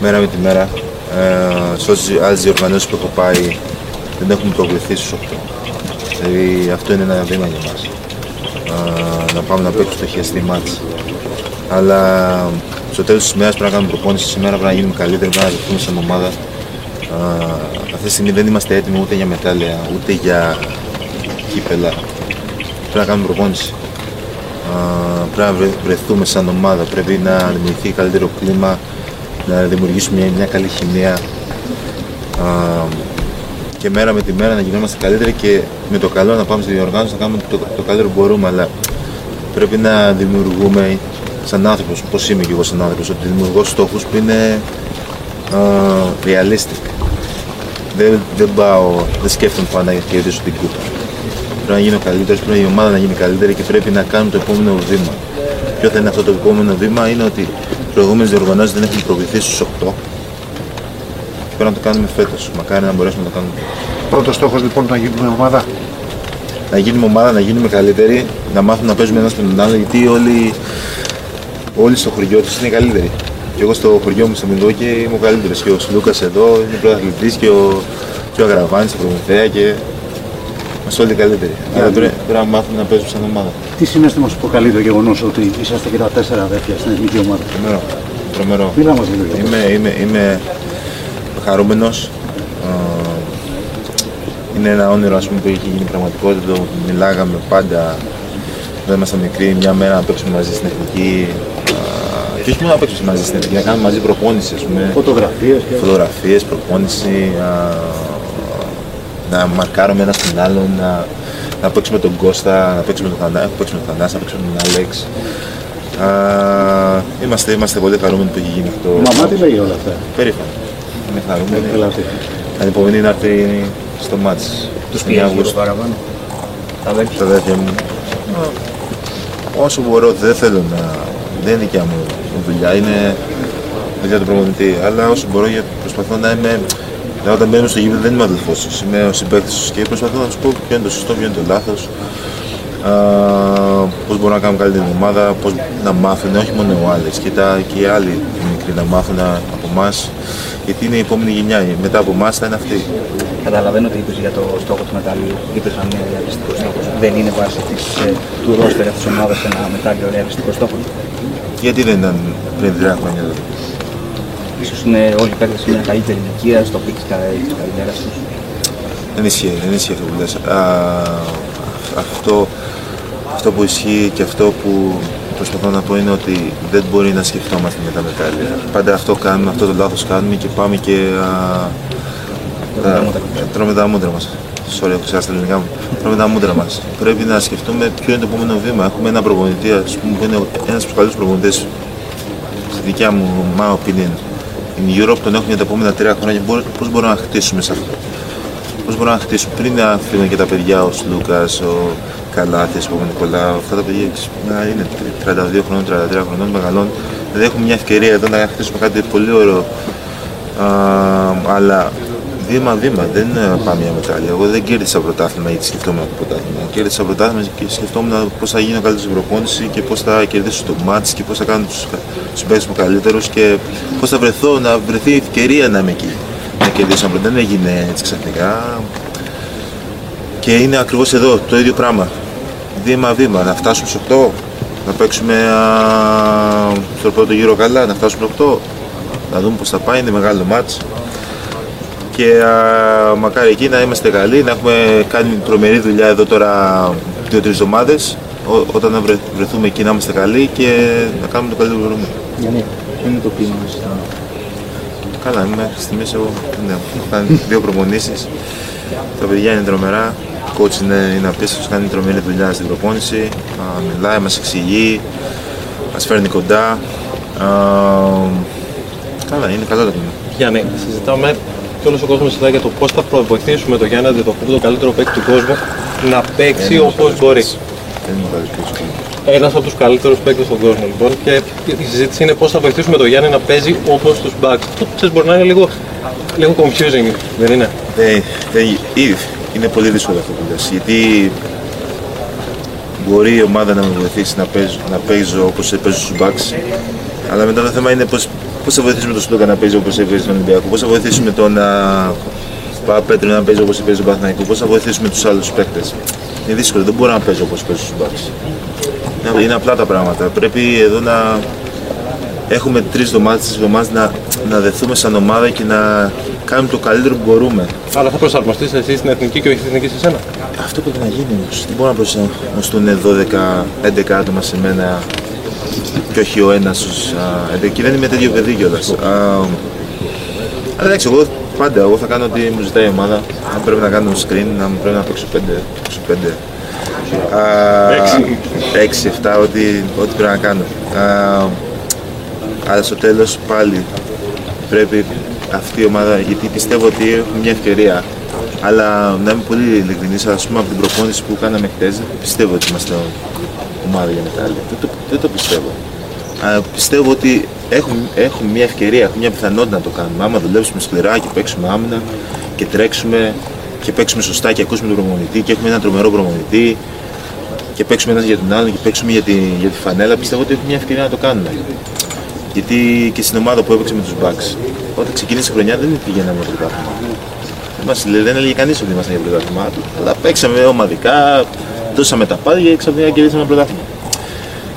μέρα με τη μέρα. σε όσε άλλε διοργανώσει που έχω πάει δεν έχουμε προβληθεί στους 8. Δηλαδή αυτό είναι ένα βήμα για μας. Να πάμε να παίξουμε το χειριστή μάτς. Αλλά σε στο τέλος της ημέρα πρέπει να κάνουμε προπόνηση. Σήμερα πρέπει να γίνουμε καλύτεροι, πρέπει να δεχτούμε σαν ομάδα. Α, αυτή τη στιγμή δεν είμαστε έτοιμοι ούτε για μετάλλια, ούτε για κύπελα. Πρέπει να κάνουμε προπόνηση. Α, πρέπει να βρεθούμε σαν ομάδα, πρέπει να δημιουργηθεί καλύτερο κλίμα, να δημιουργήσουμε μια, μια καλή χημεία. Α, και μέρα με τη μέρα να γινόμαστε καλύτεροι και με το καλό να πάμε στη διοργάνωση να κάνουμε το, το καλύτερο που μπορούμε. Αλλά πρέπει να δημιουργούμε σαν άνθρωπος, πώς είμαι και εγώ σαν άνθρωπος, ότι δημιουργώ στόχους που είναι uh, realistic. Δεν, δεν πάω, δεν σκέφτομαι πάντα να κερδίσω την κούπα. Πρέπει να γίνω καλύτερος, πρέπει η ομάδα να γίνει καλύτερη και πρέπει να κάνουμε το επόμενο βήμα. Ποιο θα είναι αυτό το επόμενο βήμα, είναι ότι οι προηγούμενες διοργανώσεις δεν έχουν προβληθεί στους 8. Πρέπει να το κάνουμε φέτος. Μακάρι να μπορέσουμε να το κάνουμε. Πρώτος στόχος λοιπόν να γίνουμε ομάδα. Να γίνουμε ομάδα, να γίνουμε καλύτεροι, να μάθουμε να παίζουμε ένας με τον άλλο, γιατί όλοι, όλοι στο χωριό τους είναι καλύτεροι. Και εγώ στο χωριό μου στο Μιλόκι είμαι ο καλύτερος. Και ο Σλούκας εδώ είναι πρωταθλητής και ο, και ο Αγραβάνης στην Προμηθέα και είμαστε όλοι καλύτεροι. Άρα πρέπει, πρέπει να μάθουμε να παίζουμε σαν ομάδα. Τι συνέστημα σου προκαλεί το γεγονός ότι είσαστε και τα τέσσερα αδέρφια στην εθνική ομάδα; Τρομερό. Τρομερό. Μίλα μας λίγο. Είμαι, είμαι, είμαι χαρούμενος. Ε, Είναι ένα όνειρο ας πούμε, που έχει γίνει πραγματικότητα. Το μιλάγαμε πάντα όταν ήμασταν μικροί, μια μέρα να παίξουμε μαζί στην εθνική. ε, Και όχι μόνο να παίξουμε μαζί στην εθνική, να κάνουμε μαζί προπόνηση. Ας πούμε. Φωτογραφίες και... Φωτογραφίες, προπόνηση, α, να μαρκάρουμε ένα τον άλλον, να, να παίξουμε τον Κώστα, να παίξουμε τον Θανάση, να παίξουμε τον Θανάση, να παίξουμε τον Άλεξ. Α, είμαστε, είμαστε πολύ χαρούμενοι που έχει γίνει αυτό. Η μαμά τι λέει όλα αυτά. Περήφανη. Είμαι χαρούμενη. Δηλαδή. Ανυπομονή να έρθει στο μάτς. Τους 9 πιέζει λίγο Αυγούστου. παραπάνω. Τα αδέρφια. Τα αδέρφια μου. Όσο μπορώ, δεν θέλω να. Δεν είναι δικιά μου δουλειά, είναι δουλειά του προπονητή. Αλλά όσο μπορώ, για- προσπαθώ να είμαι. Δηλαδή, όταν μπαίνω στο γήπεδο δεν είμαι αδελφός τους, είμαι ο συμπαίκτης τους και προσπαθώ να τους πω ποιο είναι το σωστό, ποιο είναι το λάθος. Α, πώς μπορώ να κάνω καλύτερη την ομάδα, πώς να μάθουν, όχι μόνο ο Άλεξ και, τα, και οι άλλοι οι μικροί να μάθουν από εμάς, γιατί είναι η επόμενη γενιά. Μετά από εμάς θα είναι αυτή. Καταλαβαίνω ότι είπες για το στόχο του μετάλλιου. Είπες αν είναι ρεαλιστικός στόχος. Δεν είναι βάση της, ε, του ρόστερ αυτής της ομάδας ένα μετάλλιο ρεαλιστικός στόχος. Γιατί δεν ήταν πριν τρία χρόνια εδώ. Ίσως είναι όλοι οι παίκτες σε μια καλύτερη ηλικία, στο peak της κα- της καριέρας τους. Δεν ισχύει, δεν ισχύει αυτό που λες. Α, αυτό, αυτό που ισχύει και αυτό που προσπαθώ να πω είναι ότι δεν μπορεί να σκεφτόμαστε με τα μετάλλια. Πάντα αυτό κάνουμε, αυτό το λάθος κάνουμε και πάμε και α, α, τρώμε τα μούτρα μας. Sorry, έχω ξεχάσει τα ελληνικά μου. Τρώμε τα μούτρα μας. Πρέπει να σκεφτούμε ποιο είναι το επόμενο βήμα. Έχουμε ένα προπονητή, ας πούμε, που είναι ένας από τους καλύτερους προπονητές στη δικιά μου my opinion. In Europe τον έχουμε για τα επόμενα τρία χρόνια. Πώς πώς μπορούμε να χτίσουμε σε αυτό; Πώς μπορούμε να χτίσουμε; Πριν να φύγουν και τα παιδιά, ο Λούκας, ο Καλάθης, ο Νικολάου, αυτά τα παιδιά να είναι 32 χρονών, 33 χρονών, μεγαλώνουν. Δηλαδή έχουμε μια ευκαιρία εδώ να χτίσουμε κάτι πολύ ωραίο. Α, αλλά βήμα-βήμα, δεν ε, πάμε για μετάλλια. Εγώ δεν κέρδισα πρωτάθλημα γιατί σκεφτόμουν το πρωτάθλημα. Κέρδισα πρωτάθλημα και σκεφτόμουν πώς θα γίνω καλύτερο στην προπόνηση και πώς θα κερδίσω το μάτς και πώς θα κάνω τους συμπαίκτε μου καλύτερους και πώς θα βρεθώ να βρεθεί η ευκαιρία να είμαι εκεί. Να κερδίσω ένα πρωτάθλημα. Δεν έγινε έτσι ξαφνικά. Και είναι ακριβώς εδώ το ίδιο πράγμα. Βήμα-βήμα, να φτάσουμε στου 8, να παίξουμε α, στο πρώτο γύρο καλά, να φτάσουμε στου 8, να δούμε πώς θα πάει. Είναι μεγάλο μάτς και α, μακάρι εκεί να είμαστε καλοί, να έχουμε κάνει τρομερή δουλειά εδώ τώρα δύο-τρεις εβδομάδες. Όταν να βρε- βρεθούμε εκεί να είμαστε καλοί και να κάνουμε το καλύτερο που μπορούμε. Γιατί ποιο είναι το κλίμα μας στα Καλά, είμαι μέχρι στιγμής εγώ. Ναι, έχω κάνει δύο προπονήσεις. Τα παιδιά είναι τρομερά. Ο coach είναι, είναι απίστευτος, κάνει τρομερή δουλειά στην προπόνηση. Α, μιλάει, μας εξηγεί, μας φέρνει κοντά. Α, καλά, είναι καλό το κλίμα. Γιάννη, συζητάμε και όλος ο κόσμος συζητάει για το πώς θα βοηθήσουμε το Γιάννη Αντετοκούμπο, το καλύτερο παίκτη του κόσμου, να παίξει όπως μπορεί. Δεν είναι καλό coach. Ένας από τους καλύτερους παίκτες στον κόσμο λοιπόν. Και η συζήτηση είναι πώς θα βοηθήσουμε το Γιάννη να παίζει όπως τους Bucks. Αυτό ξέρεις, μπορεί να είναι λίγο, λίγο confusing, δεν είναι; Δεν, δεν, ήδη είναι πολύ δύσκολο αυτό που λες, γιατί μπορεί η ομάδα να με βοηθήσει να παίζω, να παίζω όπως παίζω στους Bucks, αλλά μετά το θέμα είναι πώς, πώς θα βοηθήσουμε τον Σλούκα να παίζει όπως έπαιζε στον Ολυμπιακό, πώς θα βοηθήσουμε τον α, Πέτρο να παίζει όπως παίζει στον Παθηναϊκό, πώς θα βοηθήσουμε τους άλλους παίκτες; Είναι δύσκολο, δεν μπορώ να παίζω όπως παίζω στους Bucks. Είναι, είναι απλά τα πράγματα. Πρέπει εδώ να, έχουμε τρεις εβδομάδε, τι εβδομάδε να, να δεθούμε σαν ομάδα και να κάνουμε το καλύτερο που μπορούμε. Αλλά θα προσαρμοστείς εσύ στην εθνική και όχι στην εθνική σε σένα. Αυτό πρέπει να γίνει όμως. Δεν μπορώ να προσαρμοστούν 12-11 άτομα σε μένα και όχι ο ένας στους 11. Και δεν είμαι τέτοιο παιδί κιόλας. Αλλά εντάξει, εγώ πάντα εγώ θα κάνω ό,τι μου ζητάει η ομάδα. Αν πρέπει να κάνω screen, αν πρέπει να παίξω 5, παίξω 5. 6-7, ό,τι, ό,τι πρέπει να κάνω. Α, αλλά στο τέλος πάλι πρέπει αυτή η ομάδα, γιατί πιστεύω ότι έχουμε μια ευκαιρία. Αλλά να είμαι πολύ ειλικρινής, ας πούμε από την προπόνηση που κάναμε χθε, πιστεύω ότι είμαστε ομάδα για μετάλλια. Δεν το, δεν το πιστεύω. Αλλά πιστεύω ότι έχουμε, έχουμε μια ευκαιρία, έχουμε μια πιθανότητα να το κάνουμε. Άμα δουλέψουμε σκληρά και παίξουμε άμυνα και τρέξουμε και παίξουμε σωστά και ακούσουμε τον προμονητή και έχουμε έναν τρομερό προμονητή και παίξουμε ένας για τον άλλον και παίξουμε για τη, για τη φανέλα, πιστεύω ότι έχουμε μια ευκαιρία να το κάνουμε. Γιατί και στην ομάδα που έπαιξε με τους Bucks, όταν ξεκίνησε η χρονιά δεν πηγαίναμε για πρωτάθλημα. Δεν, δεν έλεγε κανείς ότι ήμασταν για πρωτάθλημα, αλλά παίξαμε ομαδικά, δώσαμε τα πάδια και ξαφνικά κερδίσαμε ένα πρωτάθλημα.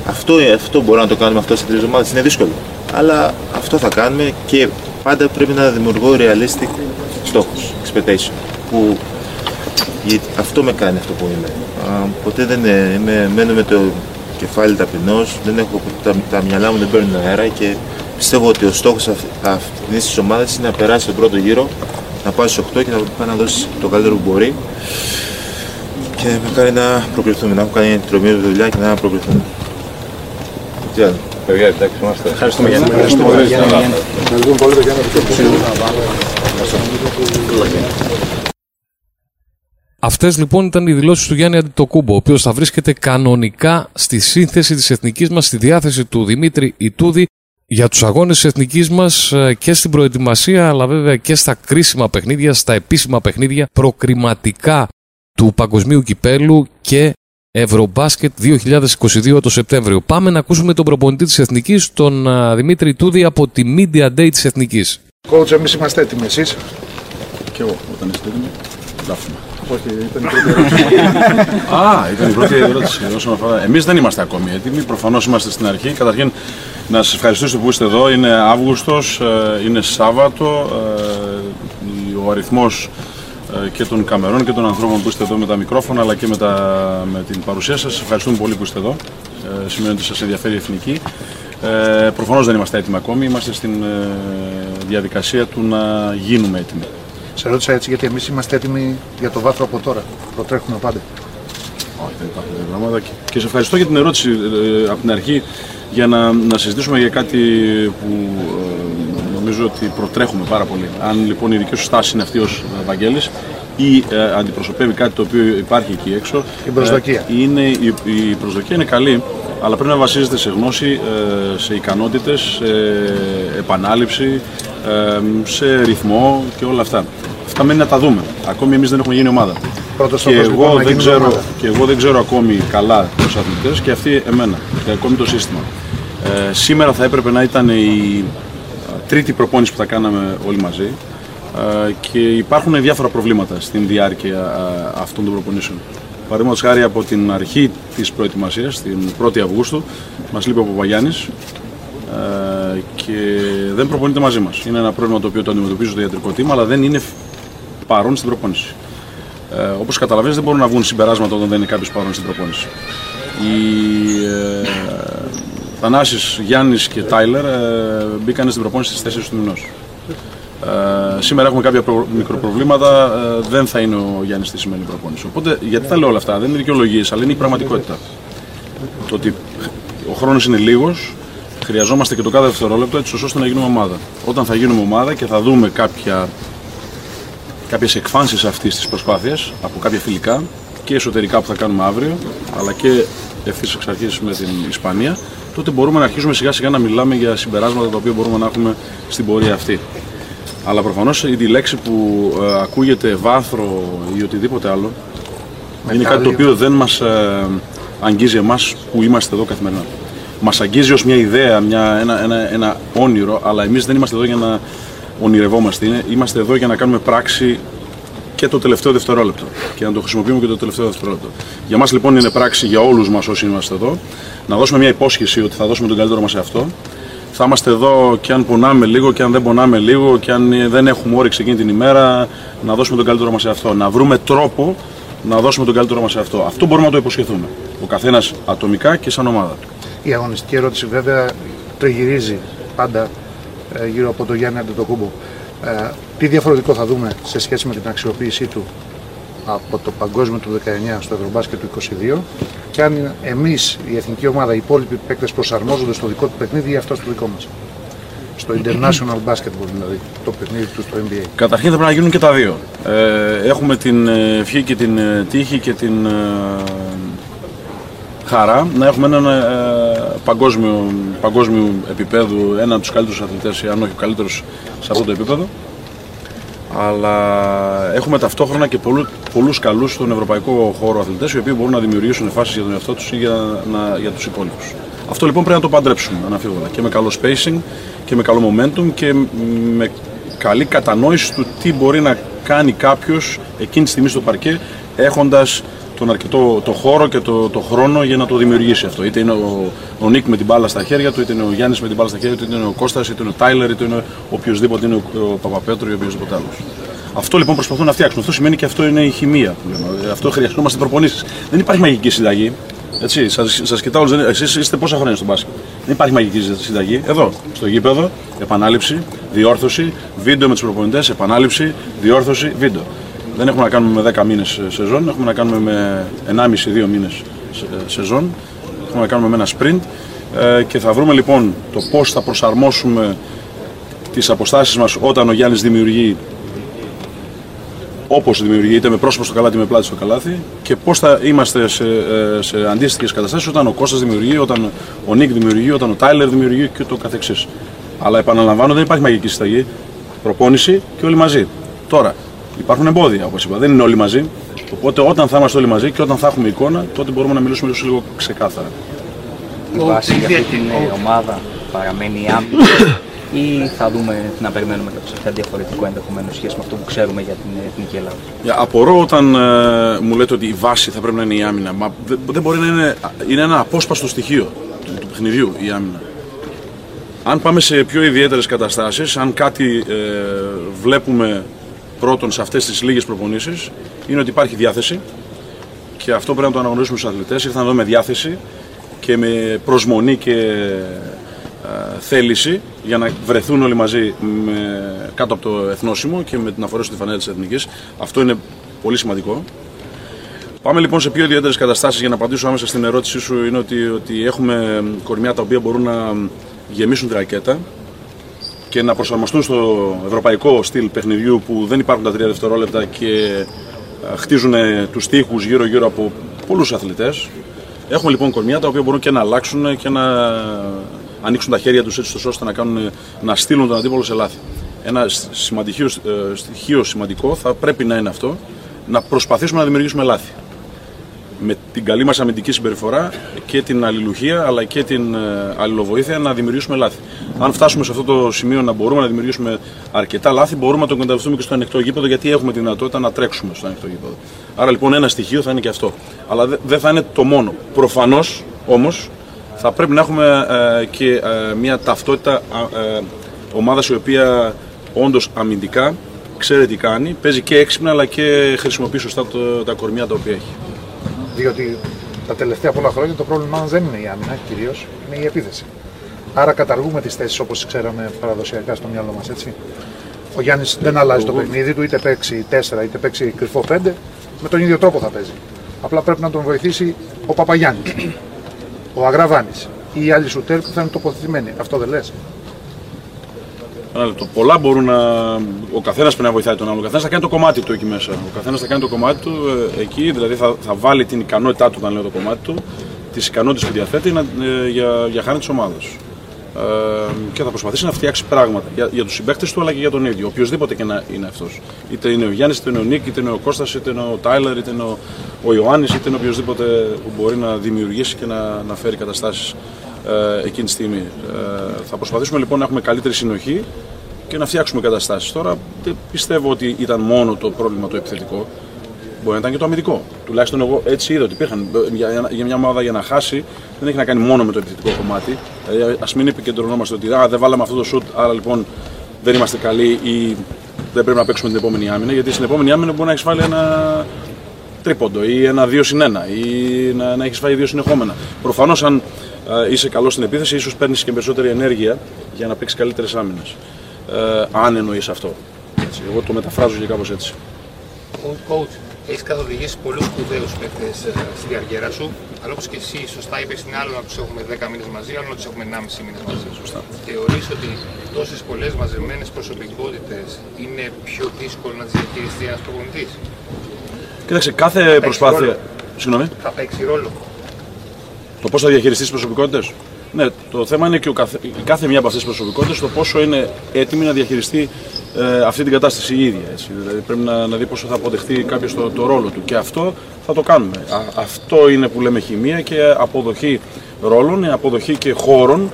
Αυτό, αυτό μπορούμε να το κάνουμε αυτό σε τρεις εβδομάδες. Είναι δύσκολο. Αλλά αυτό θα κάνουμε και πάντα πρέπει να δημιουργώ realistic στόχους, expectation. Που αυτό με κάνει αυτό που είμαι. Α, ποτέ δεν είμαι, μένω με το κεφάλι ταπεινός, δεν έχω, τα, τα μυαλά μου δεν παίρνουν αέρα και πιστεύω ότι ο στόχος αυτής της ομάδας είναι να περάσει τον πρώτο γύρο, να πάει στους 8 και να πάει να δώσει το καλύτερο που μπορεί και με κάνει να προκριθούμε, να έχω κάνει τρομερή δουλειά και να προκριθούμε. Τι άλλο. Παιδιά, εντάξει, είμαστε. Ευχαριστούμε Γιάννη. Ευχαριστούμε πολύ. Ευχαριστούμε πολύ. Αυτές λοιπόν ήταν οι δηλώσεις του Γιάννη Αντιτοκούμπο, ο οποίος θα βρίσκεται κανονικά στη σύνθεση της εθνικής μας, στη διάθεση του Δημήτρη Ιτούδη για τους αγώνες της εθνικής μας και στην προετοιμασία αλλά βέβαια και στα κρίσιμα παιχνίδια, στα επίσημα παιχνίδια προκριματικά του Παγκοσμίου Κυπέλου και Ευρωμπάσκετ 2022 το Σεπτέμβριο. Πάμε να ακούσουμε τον προπονητή της Εθνικής, τον Δημήτρη Τούδη από τη Media Day της Εθνικής. Coach, εμείς είμαστε έτοιμοι, εσείς; Και εγώ, όταν είστε έτοιμοι, γράφουμε. Όχι, ήταν η πρώτη ερώτηση. Α, ήταν η πρώτη ερώτηση όσον αφορά. Εμείς δεν είμαστε ακόμη έτοιμοι. Προφανώς είμαστε στην αρχή. Καταρχήν, να σας ευχαριστήσω που είστε εδώ. Είναι Αύγουστος, είναι Σάββατο. Ο αριθμός και των καμερών και των ανθρώπων που είστε εδώ με τα μικρόφωνα αλλά και με, τα, με την παρουσία σας. Ευχαριστούμε πολύ που είστε εδώ. Ε, σημαίνει ότι σας ενδιαφέρει η Εθνική. Ε, προφανώς δεν είμαστε έτοιμοι ακόμη. Είμαστε στην ε, διαδικασία του να γίνουμε έτοιμοι. Σε ρώτησα έτσι γιατί εμείς είμαστε έτοιμοι για το βάθρο από τώρα. Προτρέχουμε πάντα. Όχι, δεν υπάρχουν τέτοια πράγματα. Και, και σε ευχαριστώ για την ερώτηση ε, από την αρχή για να, να συζητήσουμε για κάτι που ε, νομίζω ότι προτρέχουμε πάρα πολύ. Αν λοιπόν η δική σου στάση είναι αυτή ως Βαγγέλη ή ε, αντιπροσωπεύει κάτι το οποίο υπάρχει εκεί έξω. Η προσδοκία. Ε, είναι, η, η προσδοκία είναι καλή, αλλά πρέπει να βασίζεται σε γνώση, ε, σε ικανότητες, σε επανάληψη, ε, σε ρυθμό και όλα αυτά. Αυτά μένει να τα δούμε. Ακόμη εμείς δεν έχουμε γίνει ομάδα. Πρώτος Και στόχος, εγώ, λοιπόν, να δεν γίνουμε ξέρω, ομάδα. και εγώ δεν ξέρω ακόμη καλά τους αθλητές και αυτοί εμένα και ακόμη το σύστημα. Ε, σήμερα θα έπρεπε να ήταν η ε, τρίτη προπόνηση που θα κάναμε όλοι μαζί ε, και υπάρχουν διάφορα προβλήματα στην διάρκεια ε, αυτών των προπονήσεων. Παραδείγματος χάρη από την αρχή της προετοιμασίας, την 1η Αυγούστου, μας λείπει ο Παπαγιάννης ε, και δεν προπονείται μαζί μας. Είναι ένα πρόβλημα το οποίο το αντιμετωπίζει το ιατρικό τίμα, αλλά δεν είναι παρόν στην προπόνηση. Ε, Όπως καταλαβαίνετε, δεν μπορούν να βγουν συμπεράσματα όταν δεν είναι κάποιος παρόν στην προπόνηση. Οι ε, Θανάσης, Γιάννης και Τάιλερ ε, μπήκαν στην προπόνηση στις 4 του μηνός. Ε, σήμερα έχουμε κάποια προ, μικροπροβλήματα, ε, δεν θα είναι ο Γιάννης στη σημερινή προπόνηση. Οπότε, γιατί τα λέω όλα αυτά, δεν είναι δικαιολογίες, αλλά είναι η πραγματικότητα. Το ότι ο χρόνος είναι λίγος, χρειαζόμαστε και το κάθε δευτερόλεπτο έτσι ώστε να γίνουμε ομάδα. Όταν θα γίνουμε ομάδα και θα δούμε κάποια κάποιες εκφάνσεις αυτής της προσπάθειας από κάποια φιλικά και εσωτερικά που θα κάνουμε αύριο, αλλά και ευθύς εξ αρχής με την Ισπανία, τότε μπορούμε να αρχίσουμε σιγά σιγά να μιλάμε για συμπεράσματα τα οποία μπορούμε να έχουμε στην πορεία αυτή. Αλλά προφανώς η λέξη που ε, ακούγεται βάθρο ή οτιδήποτε άλλο είναι κάτι το οποίο δεν μας ε, αγγίζει εμάς που είμαστε εδώ καθημερινά. Μας αγγίζει ως μια ιδέα, μια, ένα, ένα, ένα όνειρο, αλλά εμείς δεν είμαστε εδώ για να ονειρευόμαστε. Είναι- Είμαστε εδώ για να κάνουμε πράξη και το τελευταίο δευτερόλεπτο και να το χρησιμοποιούμε και το τελευταίο δευτερόλεπτο. Για μας λοιπόν είναι πράξη για όλους μας όσοι είμαστε εδώ να δώσουμε μια υπόσχεση ότι θα δώσουμε τον καλύτερο μας σε αυτό, θα είμαστε εδώ και αν πονάμε λίγο και αν δεν πονάμε λίγο και αν ε, δεν έχουμε όρεξη εκείνη την ημέρα να δώσουμε τον καλύτερο μας σε αυτό. Να βρούμε τρόπο να δώσουμε τον καλύτερο μας σε αυτό. Αυτό μπορούμε να το υποσχεθούμε. Ο καθένας ατομικά και σαν ομάδα. Η αγωνιστική ερώτηση βέβαια τριγυρίζει πάντα ε, γύρω από το Γιάννη Αντετοκούμπο. Ε, τι διαφορετικό θα δούμε σε σχέση με την αξιοποίησή του από το παγκόσμιο του 19 στο Ευρωμπάσκετ του 22 και αν εμείς, η εθνική ομάδα, οι υπόλοιποι παίκτες προσαρμόζονται στο δικό του παιχνίδι ή αυτό στο δικό μας. Στο International Basketball δηλαδή, το παιχνίδι του στο NBA. Καταρχήν θα πρέπει να γίνουν και τα δύο. Ε, έχουμε την ε, ευχή και την ε, τύχη και την ε, χαρά να έχουμε έναν ε, παγκόσμιο, παγκόσμιο επίπεδο, έναν από τους καλύτερους αθλητές, αν όχι ο καλύτερος σε αυτό το επίπεδο. Αλλά έχουμε ταυτόχρονα και πολλού, πολλούς καλούς στον ευρωπαϊκό χώρο αθλητές οι οποίοι μπορούν να δημιουργήσουν φάσεις για τον εαυτό τους ή για, να, για τους υπόλοιπους. Αυτό λοιπόν πρέπει να το παντρέψουμε αναφίβολα και με καλό spacing και με καλό momentum και με καλή κατανόηση του τι μπορεί να κάνει κάποιος εκείνη τη στιγμή στο παρκέ έχοντας τον αρκετό το χώρο και το, το χρόνο για να το δημιουργήσει αυτό. Είτε είναι ο, ο Νίκ με την μπάλα στα χέρια του, είτε είναι ο Γιάννης με την μπάλα στα χέρια του, είτε είναι ο Κώστας, είτε είναι ο Τάιλερ, είτε είναι οποιοδήποτε είναι ο, ο Παπαπέτρου ή οποιοδήποτε άλλος. Αυτό λοιπόν προσπαθούν να φτιάξουν. Αυτό σημαίνει και αυτό είναι η χημεία. Αυτό χρειαζόμαστε προπονήσεις. Δεν υπάρχει μαγική συνταγή. Έτσι, σας, σας κοιτάω, εσείς είστε πόσα χρόνια στο μπάσκετ; Δεν υπάρχει μαγική συνταγή. Εδώ, στο γήπεδο, επανάληψη, διόρθωση, βίντεο με τους προπονητές, επανάληψη, διόρθωση, βίντεο. Δεν έχουμε να κάνουμε με 10 μήνες σεζόν, έχουμε να κάνουμε με 1,5-2 μήνες σεζόν. Έχουμε να κάνουμε με ένα sprint. Ε, και θα βρούμε λοιπόν το πώς θα προσαρμόσουμε τις αποστάσεις μας όταν ο Γιάννης δημιουργεί όπως δημιουργεί, είτε με πρόσωπο στο καλάθι, είτε με πλάτη στο καλάθι και πώς θα είμαστε σε, ε, σε αντίστοιχες καταστάσεις όταν ο Κώστας δημιουργεί, όταν ο Νίκ δημιουργεί, όταν ο Τάιλερ δημιουργεί και το καθεξής. Αλλά επαναλαμβάνω, δεν υπάρχει μαγική συνταγή. Προπόνηση και όλοι μαζί. Τώρα, υπάρχουν εμπόδια, όπως είπα, δεν είναι όλοι μαζί. Οπότε όταν θα είμαστε όλοι μαζί και όταν θα έχουμε εικόνα, τότε μπορούμε να μιλήσουμε λίγο ξεκάθαρα. Η βάση για αυτή την ομάδα παραμένει η άμυνα ή θα δούμε να περιμένουμε κάτι διαφορετικό ενδεχομένω σχέση με αυτό που ξέρουμε για την Εθνική Ελλάδα. Για, απορώ όταν ε, μου λέτε ότι η βάση θα πρέπει να είναι η άμυνα. Μα δεν, δεν μπορεί να είναι, είναι ένα απόσπαστο στοιχείο του, του παιχνιδιού η άμυνα. Αν πάμε σε πιο ιδιαίτερες καταστάσεις, αν κάτι ε, βλέπουμε πρώτον σε αυτές τις λίγες προπονήσεις, είναι ότι υπάρχει διάθεση και αυτό πρέπει να το αναγνωρίσουμε στους αθλητές. Ήρθαν εδώ με διάθεση και με προσμονή και ε, θέληση για να βρεθούν όλοι μαζί με, κάτω από το εθνόσημο και με την αφορά στη φανέλα της Εθνικής. Αυτό είναι πολύ σημαντικό. Πάμε λοιπόν σε πιο ιδιαίτερες καταστάσεις για να απαντήσω άμεσα στην ερώτησή σου. Είναι ότι, ότι έχουμε κορμιά τα οποία μπορούν να γεμίσουν τη ρακέτα και να προσαρμοστούν στο ευρωπαϊκό στυλ παιχνιδιού που δεν υπάρχουν τα τρία δευτερόλεπτα και ε, χτίζουν τους τοίχου γύρω-γύρω από πολλούς αθλητές. Έχουμε λοιπόν κορμιά τα οποία μπορούν και να αλλάξουν και να ανοίξουν τα χέρια τους έτσι ώστε να, κάνουν, να στείλουν τον αντίπολο σε λάθη. Ένα σημαντικό, ε, στοιχείο σημαντικό θα πρέπει να είναι αυτό, να προσπαθήσουμε να δημιουργήσουμε λάθη. Με την καλή μας αμυντική συμπεριφορά και την αλληλουχία αλλά και την ε, αλληλοβοήθεια να δημιουργήσουμε λάθη. Αν φτάσουμε σε αυτό το σημείο να μπορούμε να δημιουργήσουμε αρκετά λάθη, μπορούμε να το εκμεταλλευτούμε και στο ανοιχτό γήπεδο γιατί έχουμε τη δυνατότητα να τρέξουμε στο ανοιχτό γήπεδο. Άρα λοιπόν ένα στοιχείο θα είναι και αυτό. Αλλά δεν θα είναι το μόνο. Προφανώς όμως θα πρέπει να έχουμε ε, και ε, μια ταυτότητα ε, ομάδας η οποία όντως αμυντικά ξέρει τι κάνει, παίζει και έξυπνα αλλά και χρησιμοποιεί σωστά το, τα κορμιά τα οποία έχει. Διότι τα τελευταία πολλά χρόνια το πρόβλημά μα δεν είναι η άμυνα κυρίως, είναι η επίθεση. Άρα καταργούμε τις θέσεις όπως ξέραμε παραδοσιακά στο μυαλό μας, έτσι. Ο Γιάννης δεν αλλάζει το παιχνίδι του, είτε παίξει 4 είτε παίξει κρυφό 5, με τον ίδιο τρόπο θα παίζει. Απλά πρέπει να τον βοηθήσει ο Παπαγιάννης ο Αγραβάνης ή οι άλλοι σουτέρ που θα είναι τοποθετημένοι. Αυτό δεν λες; Το πολλά μπορούν να. Ο καθένας πρέπει να βοηθάει τον άλλο. Ο καθένας θα κάνει το κομμάτι του εκεί μέσα. Ο καθένας θα κάνει το κομμάτι του ε, εκεί, δηλαδή θα, θα βάλει την ικανότητά του, όταν λέω το κομμάτι του, τις ικανότητες που διαθέτει να, ε, για, για χάρη τη ομάδα. Ε, και θα προσπαθήσει να φτιάξει πράγματα για, για τους συμπαίκτες του αλλά και για τον ίδιο. Οποιοδήποτε και να είναι αυτός. Είτε είναι ο Γιάννης, είτε είναι ο Νίκ, είτε είναι ο Κώστας, είτε είναι ο Τάιλερ, είτε είναι ο, ο Ιωάννης, είτε είναι οποιοδήποτε που μπορεί να δημιουργήσει και να, να φέρει καταστάσεις ε, εκείνη τη στιγμή. Ε, θα προσπαθήσουμε λοιπόν να έχουμε καλύτερη συνοχή και να φτιάξουμε καταστάσεις. Τώρα δεν πιστεύω ότι ήταν μόνο το πρόβλημα το επιθετικό. Μπορεί να ήταν και το αμυντικό. Τουλάχιστον εγώ έτσι είδα ότι υπήρχαν. Για, για μια ομάδα για να χάσει δεν έχει να κάνει μόνο με το επιθετικό κομμάτι. Δηλαδή, Α μην επικεντρωνόμαστε ότι α, δεν βάλαμε αυτό το σουτ, άρα λοιπόν δεν είμαστε καλοί ή δεν πρέπει να παίξουμε την επόμενη άμυνα. Γιατί στην επόμενη άμυνα μπορεί να έχεις βάλει ένα τρίποντο ή ένα δύο συν ένα ή να, να έχεις φάει δύο συνεχόμενα. Προφανώς αν α, είσαι καλό στην επίθεση, ίσως παίρνεις και περισσότερη ενέργεια για να παίξεις καλύτερες άμυνες. Ε, αν εννοείς αυτό. Έτσι. Εγώ το μεταφράζω και κάπως έτσι. Coach, έχεις καθοδηγήσει πολλούς σπουδαίους παίκτες στην καριέρα σου, αλλά όπως και εσύ σωστά είπες, είναι άλλο να του έχουμε 10 μήνες μαζί, άλλο να του έχουμε 1,5 μήνες μαζί. Σωστά. Θεωρείς ότι τόσες πολλές μαζεμένες προσωπικότητες είναι πιο δύσκολο να τις διαχειριστεί ένας προπονητής; Κοίταξε, κάθε προσπάθεια. ρόλο. Συγγνώμη. Θα παίξει ρόλο. Το πώς θα διαχειριστείς τις προσωπικότητες; Ναι, το θέμα είναι και ο καθε, η κάθε μια από αυτές τις προσωπικότητες το πόσο είναι έτοιμη να διαχειριστεί ε, αυτή την κατάσταση η ίδια. Έτσι. Δηλαδή πρέπει να, να δει πόσο θα αποδεχτεί κάποιος το, το ρόλο του. Και αυτό θα το κάνουμε. Α, αυτό είναι που λέμε χημεία και αποδοχή ρόλων, αποδοχή και χώρων.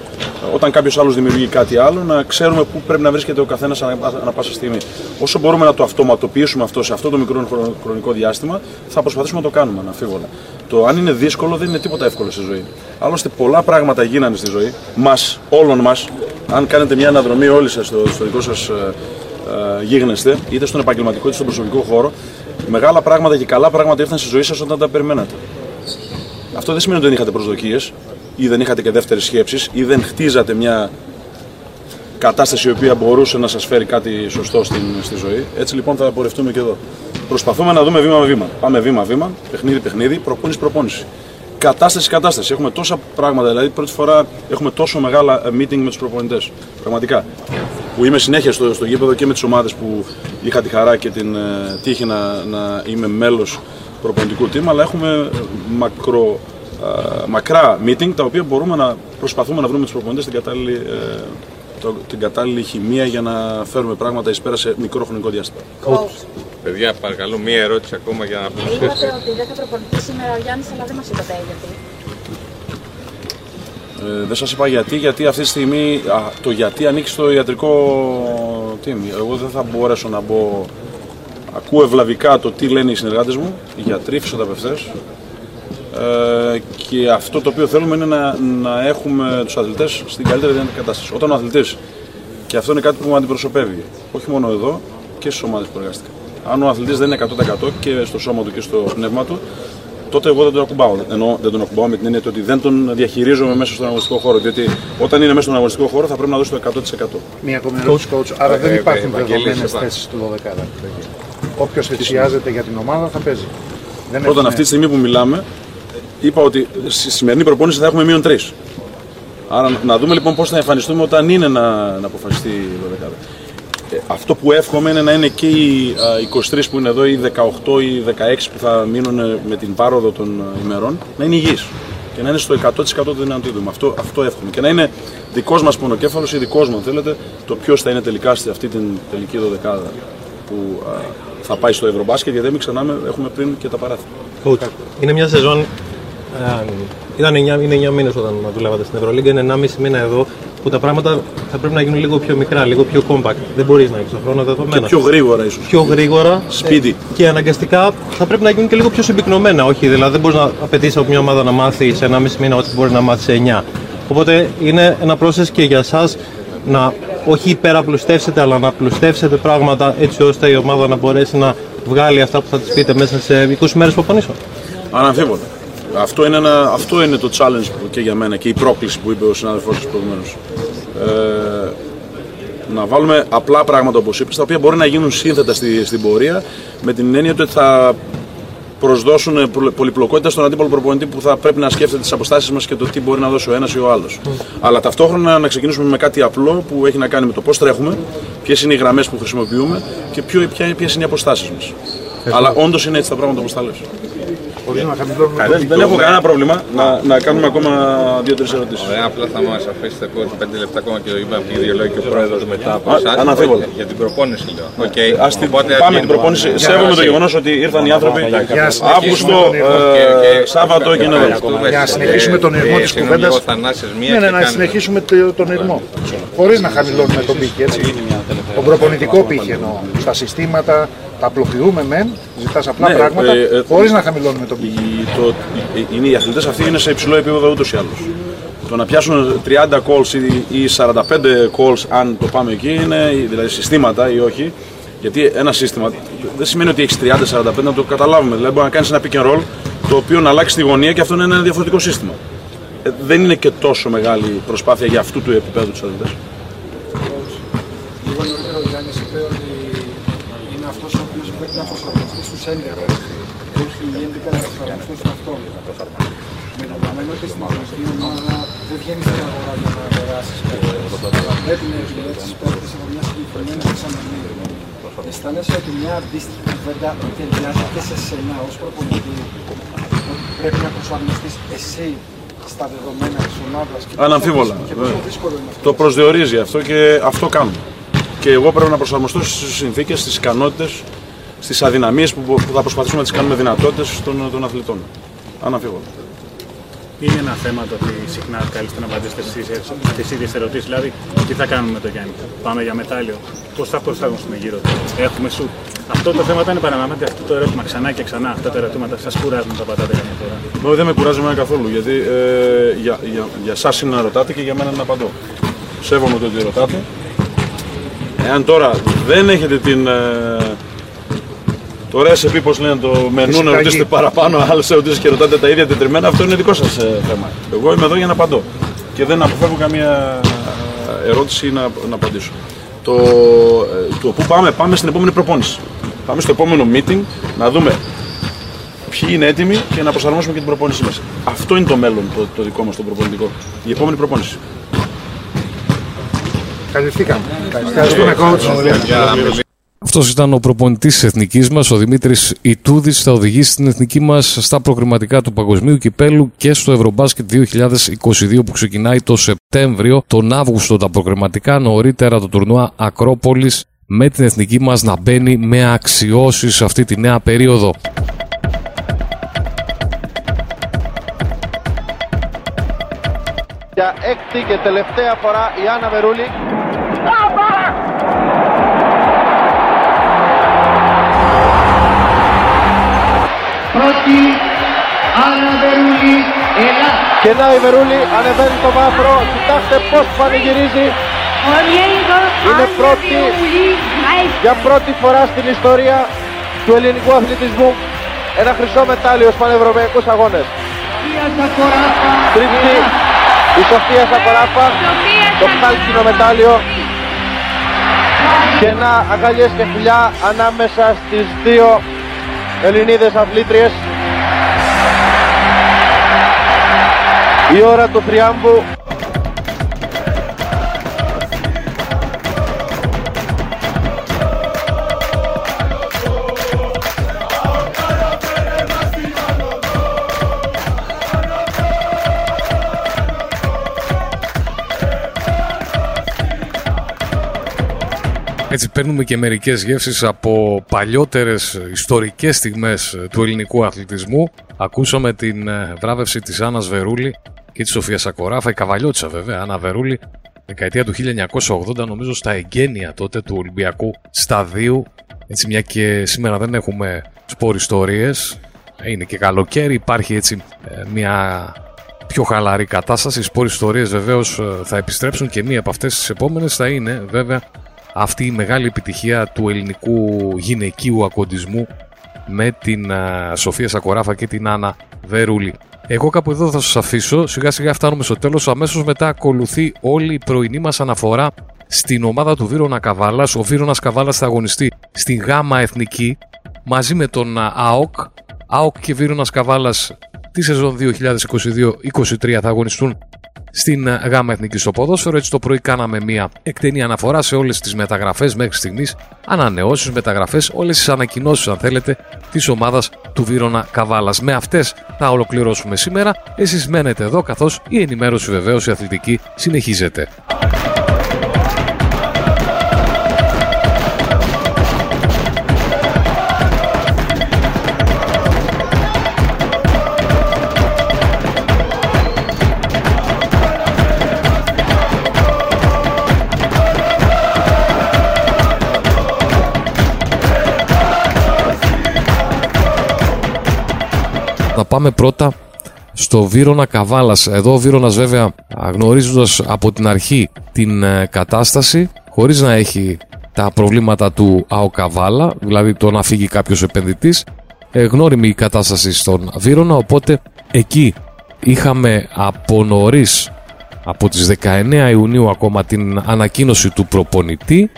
Όταν κάποιος άλλος δημιουργεί κάτι άλλο, να ξέρουμε πού πρέπει να βρίσκεται ο καθένας ανα, ανα πάσα στιγμή. Όσο μπορούμε να το αυτοματοποιήσουμε αυτό σε αυτό το μικρό χρονο- χρονικό διάστημα, θα προσπαθήσουμε να το κάνουμε αναμφίβολα. Το αν είναι δύσκολο δεν είναι τίποτα εύκολο στη ζωή. Άλλωστε, πολλά πράγματα γίνανε στη ζωή, μας, όλων μας. Αν κάνετε μια αναδρομή όλοι σας στο, στο δικό σας ε, ε, γίγνεσθε, είτε στον επαγγελματικό είτε στον προσωπικό χώρο, μεγάλα πράγματα και καλά πράγματα ήρθαν στη ζωή σας όταν τα περιμένατε. Αυτό δεν σημαίνει ότι δεν είχατε προσδοκίες ή δεν είχατε και δεύτερες σκέψεις ή δεν χτίζατε μια κατάσταση η οποία μπορούσε να σας φέρει κάτι σωστό στην, στη ζωή. Έτσι λοιπόν θα πορευτούμε και εδώ. Προσπαθούμε να δούμε βήμα με βήμα. Πάμε βήμα-βήμα, παιχνίδι-παιχνίδι, προπόνηση-προπόνηση. Κατάσταση-κατάσταση. Έχουμε τόσα πράγματα. Δηλαδή, πρώτη φορά έχουμε τόσο μεγάλα ε, meeting με τους προπονητές. Πραγματικά. Που είμαι συνέχεια στο, στο γήπεδο και με τις ομάδες που είχα τη χαρά και την ε, τύχη να, να είμαι μέλος προπονητικού team, αλλά έχουμε μακρο, ε, μακρά meeting τα οποία μπορούμε να προσπαθούμε να βρούμε τους προπονητές την κατάλληλη, ε, το- την κατάλληλη χημεία για να φέρουμε πράγματα εις πέρα σε μικρό χρονικό διάστημα. Παιδιά, παρακαλώ, μία ερώτηση ακόμα για να πούμε. Είπατε ότι δεν θα προπονηθεί σήμερα ο Γιάννης, αλλά δεν μας είπατε γιατί. Ε, δεν σας είπα γιατί, γιατί αυτή τη στιγμή α, το γιατί ανήκει στο ιατρικό team. Εγώ δεν θα μπορέσω να μπω... Ακούω ευλαβικά το τι λένε οι συνεργάτες μου, οι γιατροί, φυσιοθεραπευτές. Ε, και αυτό το οποίο θέλουμε είναι να, να έχουμε τους αθλητές στην καλύτερη δυνατή κατάσταση. Όταν ο αθλητής, και αυτό είναι κάτι που με αντιπροσωπεύει, όχι μόνο εδώ και στις ομάδες που εργάστηκα. Αν ο αθλητής δεν είναι 100% και στο σώμα του και στο πνεύμα του, τότε εγώ δεν τον ακουμπάω. Ενώ δεν τον ακουμπάω με την έννοια ότι δεν τον διαχειρίζομαι μέσα στον αγωνιστικό χώρο. Διότι όταν είναι μέσα στον αγωνιστικό χώρο θα πρέπει να δώσει το 100%. Μία ακόμη ερώτηση, coach. Άρα δεν ε, υπάρχουν Ευαγγέλη, δεδομένες σε θέσεις του 12. Όποιος θυσιάζεται για την ομάδα θα παίζει. Δεν Πρώτον, έχουμε- αυτή τη στιγμή που μιλάμε, είπα ότι στη σημερινή προπόνηση θα έχουμε μείον 3. Άρα να δούμε λοιπόν πώς θα εμφανιστούμε όταν είναι να, να αποφασιστεί η 12. Ε, αυτό που εύχομαι είναι να είναι και οι α, 23 που είναι εδώ, οι 18 ή 16 που θα μείνουν ε, με την πάροδο των ε, ημερών, να είναι υγιείς και να είναι στο 100% του δυνατού του. Αυτό, αυτό εύχομαι. Και να είναι δικός μας πονοκέφαλος ή δικός μου, αν θέλετε, το ποιος θα είναι τελικά σε αυτή την τελική δωδεκάδα που α, θα πάει στο Ευρωμπάσκετ, γιατί μην ξεχνάμε, έχουμε πριν και τα παράθυρα. Coach, είναι μια σεζόν. Ε, ήταν 9, είναι 9 μήνες όταν δουλεύατε στην Ευρωλίγκα, είναι 1,5 μήνα εδώ που τα πράγματα θα πρέπει να γίνουν λίγο πιο μικρά, λίγο πιο compact. Δεν μπορείς να έχεις τον χρόνο δεδομένα. Πιο γρήγορα ίσως. πιο γρήγορα Speedy. και αναγκαστικά θα πρέπει να γίνουν και λίγο πιο συμπυκνωμένα. Όχι, δηλαδή δεν μπορείς να απαιτήσει από μια ομάδα να μάθει σε 1,5 μήνα ό,τι μπορείς να μάθεις σε 9. Οπότε είναι ένα process και για εσάς να όχι υπεραπλουστεύσετε, αλλά να πλουστεύσετε πράγματα έτσι ώστε η ομάδα να μπορέσει να βγάλει αυτά που θα της πείτε μέσα σε 20 μέρες προπονήσεων. Αναμφίβολα. Αυτό είναι, ένα, αυτό είναι το challenge που και για μένα και η πρόκληση που είπε ο συνάδελφός σας προηγουμένως. Ε, να βάλουμε απλά πράγματα όπως είπες, τα οποία μπορεί να γίνουν σύνθετα στη, στην πορεία με την έννοια ότι θα προσδώσουν πολυ- πολυπλοκότητα στον αντίπαλο προπονητή που θα πρέπει να σκέφτεται τις αποστάσεις μας και το τι μπορεί να δώσει ο ένας ή ο άλλος. Αλλά ταυτόχρονα να ξεκινήσουμε με κάτι απλό που έχει να κάνει με το πώς τρέχουμε, ποιες είναι οι γραμμές που χρησιμοποιούμε και ποιο, ποια, ποιες είναι οι αποστάσεις μας. Αλλά όντως είναι έτσι τα πράγματα όπως τα λες. Χωρίς να χαμηλώνουμε το Δεν, δεν έχω κανένα πρόβλημα να, να κάνουμε ακόμα δύο-τρεις ερωτήσεις. Ωραία, απλά θα μας αφήσετε coach 5 λεπτά ακόμα και το είπαμε και δύο λόγια και ο πρόεδρος μετά από Α, εσάς. αναμφίβολα. Για την προπόνηση λέω. Οκ. Ας την Οπότε, πάμε ας την προπόνηση. γίνουμε. Σέβομαι το γεγονός ότι ήρθαν οι άνθρωποι Για να συνεχίσουμε Αύγουστο, τον ειρμό. Οκ, οκ. ε, Σάββατο και είναι εδώ. Ευχαριστούμε. Για να συνεχίσουμε τον ειρμό Ε, της συγγνώμη, κουβέντας. λίγο Θανάσης, μίας Ναι, και ναι, να κάνουμε. συνεχίσουμε το- τον ειρμό. Χωρίς να χαμηλώνουμε τον πήχη, έτσι. Τον προπονητικό πήχη εννοώ. Στα συστήματα, Τα απλοποιούμε μεν, ζητά απλά Ναι, πράγματα, ε, ε, χωρίς να χαμηλώνουμε τον πήχη. Οι, το, οι, είναι, οι αθλητές αυτοί είναι σε υψηλό επίπεδο ούτως ή άλλως. Το να πιάσουν 30 calls ή, ή 45 calls, αν το πάμε εκεί, είναι δηλαδή συστήματα ή όχι. Γιατί ένα σύστημα δεν σημαίνει ότι έχει 30-45 να το καταλάβουμε. Δηλαδή, μπορεί να κάνει ένα pick and roll το οποίο να αλλάξει τη γωνία και αυτό να είναι ένα διαφορετικό σύστημα. Ε, δεν είναι και τόσο μεγάλη προσπάθεια για αυτού του επίπεδου του αθλητέ. Λίγο νωρίτερα ο Γιάννης είπε ότι είναι αυτός ο οποίος πρέπει να προσαρμοστεί στους 11. Όχι οι 11 να προσαρμοστούν στον αυτόν. Με δεδομένο ότι στην εθνική ομάδα δεν βγαίνει στην αγορά για να αγοράσεις παίκτες. Αλλά πρέπει να επιλέξεις παίκτες από μια συγκεκριμένη εξαμενή. Αισθάνεσαι ότι μια αντίστοιχη κουβέντα ταιριάζει και σε σένα ως προπονητή. Ότι πρέπει να προσαρμοστείς εσύ στα δεδομένα της ομάδας. και Αναμφίβολα. Και πόσο βέβαια. δύσκολο είναι αυτό. Το προσδιορίζει αυτό και αυτό κάνουμε. Και εγώ πρέπει να προσαρμοστώ στις συνθήκες, στις ικανότητες, στις αδυναμίες που, που θα προσπαθήσουμε να τις κάνουμε δυνατότητες των, των αθλητών. Αναμφίβολα. Είναι ένα θέμα το ότι συχνά καλείστε να απαντήσετε στις ίδιες ερωτήσεις. Δηλαδή, τι θα κάνουμε με τον Γιάννη, πάμε για μετάλλιο, πώς θα προσαρμοστούμε γύρω του, έχουμε σου. Αυτό το θέμα όταν επαναλαμβάνεται αυτό το ερώτημα ξανά και ξανά, αυτά τα ερωτήματα σας κουράζουν να τα πατάτε καμιά φορά. Εγώ δεν με κουράζει εμένα καθόλου γιατί ε, για, για, για εσά είναι να ρωτάτε και για μένα είναι να απαντώ. Σέβομαι το ότι ρωτάτε. Εάν τώρα δεν έχετε την. Ε, το recipe, πώς λένε, το μενού να Φυσικά ρωτήσετε εκεί. παραπάνω άλλε ερωτήσει και ρωτάτε τα ίδια τετριμένα, αυτό είναι δικό σας θέμα. Εγώ είμαι εδώ για να απαντώ. Και δεν αποφεύγω καμία ε, ερώτηση ή να, να απαντήσω. Το, ε, το πού πάμε, πάμε στην επόμενη προπόνηση. Πάμε στο επόμενο meeting να δούμε ποιοι είναι έτοιμοι και να προσαρμόσουμε και την προπόνησή μας. Αυτό είναι το μέλλον το, το δικό μας το προπονητικό. Η επόμενη προπόνηση. Καλυφθήκαμε. Ευχαριστούμε, coach. Αυτός ήταν ο προπονητής της εθνικής μας, ο Δημήτρης Ιτούδης. Θα οδηγήσει την εθνική μας στα προγραμματικά του Παγκοσμίου Κυπέλου και στο Ευρωμπάσκετ 2022 που ξεκινάει το Σεπτέμβριο. Τον Αύγουστο τα προγραμματικά, νωρίτερα το τουρνουά Ακρόπολης με την εθνική μας να μπαίνει με αξιώσεις σε αυτή τη νέα περίοδο. Για έκτη και τελευταία φορά η Άννα Βερούλη. Πρώτη Άννα Βερούλη, Ελλάς. Και να η Βερούλη ανεβαίνει το βάθρο. Κοιτάξτε πώς πανηγυρίζει. Είναι πρώτη για πρώτη φορά στην ιστορία του ελληνικού αθλητισμού ένα χρυσό μετάλλιο στους πανευρωπαϊκούς αγώνες. Τρίτη η Σοφία Σακοράφα, το χάλκινο μετάλλιο και να αγκαλιές και φιλιά ανάμεσα στις δύο Ελληνίδες αθλήτριες. Η ώρα του θριάμβου Έτσι παίρνουμε και μερικές γεύσεις από παλιότερες ιστορικές στιγμές του ελληνικού αθλητισμού. Ακούσαμε την ε, βράβευση της Άννας Βερούλη και της Σοφίας Σακοράφα, η καβαλιώτησα βέβαια, Άννα Βερούλη, δεκαετία του 1980 νομίζω στα εγγένεια τότε του Ολυμπιακού Σταδίου. Έτσι μια και σήμερα δεν έχουμε σπορ ιστορίες, είναι και καλοκαίρι, υπάρχει έτσι ε, μια πιο χαλαρή κατάσταση. Οι σπορ ιστορίες βεβαίως ε, θα επιστρέψουν και μία από αυτές τις επόμενες θα είναι βέβαια αυτή η μεγάλη επιτυχία του ελληνικού γυναικείου ακοντισμού με την α, Σοφία Σακοράφα και την Άννα Βερούλη. Εγώ κάπου εδώ θα σας αφήσω, σιγά σιγά φτάνουμε στο τέλος, αμέσως μετά ακολουθεί όλη η πρωινή μας αναφορά στην ομάδα του Βίρονα Καβάλας. Ο Βίρονας Καβάλας θα αγωνιστεί στη Γάμα Εθνική μαζί με τον α, ΑΟΚ. ΑΟΚ και Βίρονας Καβάλας τη σεζόν 2022-2023 θα αγωνιστούν στην ε, ΓΑΜΑ Εθνική στο ποδόσφαιρο. Έτσι το πρωί κάναμε μια εκτενή αναφορά σε όλες τις μεταγραφές μέχρι στιγμής, ανανεώσεις, μεταγραφές, όλες τις ανακοινώσεις, αν θέλετε, της ομάδας του Βίρονα Καβάλας. Με αυτές θα ολοκληρώσουμε σήμερα. Εσείς μένετε εδώ, καθώς η ενημέρωση βεβαίως η αθλητική συνεχίζεται. Να πάμε πρώτα στο Βύρονα Καβάλας. Εδώ ο Βύρονας βέβαια γνωρίζοντας από την αρχή την ε, κατάσταση χωρίς να έχει τα προβλήματα του ΑΟ Καβάλα, δηλαδή το να φύγει κάποιος επενδυτής, ε, γνώριμη η κατάσταση στον Βύρονα, οπότε εκεί είχαμε από νωρίς, από τις 19 Ιουνίου ακόμα την ανακοίνωση του προπονητή.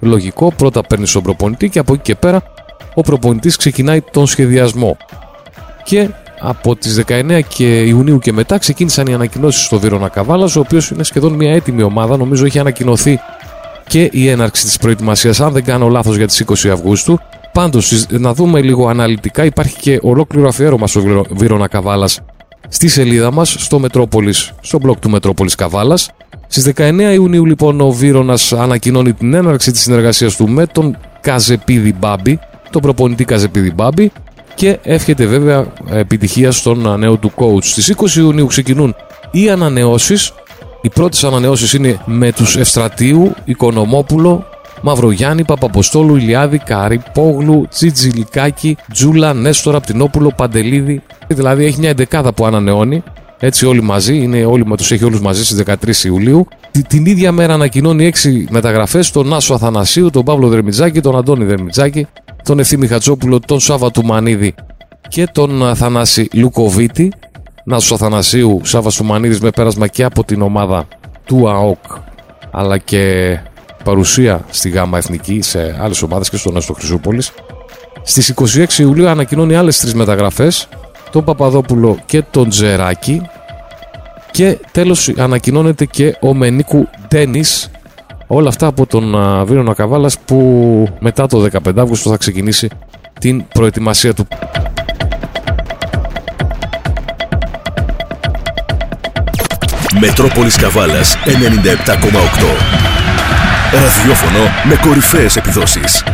Λογικό, πρώτα παίρνεις τον προπονητή και από εκεί και πέρα ο προπονητής ξεκινάει τον σχεδιασμό. Και από τις 19 και Ιουνίου και μετά ξεκίνησαν οι ανακοινώσεις στο Βύρονα Καβάλας, ο οποίος είναι σχεδόν μια έτοιμη ομάδα, νομίζω έχει ανακοινωθεί και η έναρξη της προετοιμασίας, αν δεν κάνω λάθος για τις 20 Αυγούστου. Πάντως, να δούμε λίγο αναλυτικά, υπάρχει και ολόκληρο αφιέρωμα στο Βύρονα Καβάλας στη σελίδα μας, στο Μετρόπολης, στο blog του Μετρόπολης Καβάλας. Στις 19 Ιουνίου λοιπόν ο Βύρονας ανακοινώνει την έναρξη της συνεργασίας του με τον Καζεπίδη Μπάμπη, τον προπονητή Καζεπίδη Μπάμπη και εύχεται βέβαια επιτυχία στον νέο του coach. Στις 20 Ιουνίου ξεκινούν οι ανανεώσεις. Οι πρώτες ανανεώσεις είναι με τους Ευστρατείου, Οικονομόπουλο, Μαυρογιάννη, Παπαποστόλου, Ηλιάδη, Καρυπόγλου, Τζιτζιλικάκη, Τζούλα, Νέστορα, Πτυνόπουλο, Παντελίδη. Δηλαδή έχει μια εντεκάδα που ανανεώνει. Έτσι όλοι μαζί, είναι όλοι, τους έχει όλους μαζί στις 13 Ιουλίου. Την ίδια μέρα ανακοινώνει 6 μεταγραφές, τον Νάσο Αθανασίου, τον Παύλο Δερμιτζάκη, τον Αντώνη Δερμιτζάκη, τον Ευθύμη Χατσόπουλο, τον Σάβα Τουμανίδη και τον Θανάση Λουκοβίτη. Νάσο Αθανασίου, Σάβα Τουμανίδης με πέρασμα και από την ομάδα του ΑΟΚ αλλά και παρουσία στη ΓΑΜΑ Εθνική σε άλλες ομάδες και στον Άστο Χρυσούπολης. Στις 26 Ιουλίου ανακοινώνει άλλες τρεις μεταγραφές, τον Παπαδόπουλο και τον Τζεράκη. Και τέλος ανακοινώνεται και ο Μενίκου Ντένις. Όλα αυτά από τον Βίρονα Καβάλα που μετά το 15 Αύγουστο θα ξεκινήσει την προετοιμασία του. Μετρόπολης Καβάλας 97,8 Ραδιόφωνο με κορυφαίες επιδόσεις.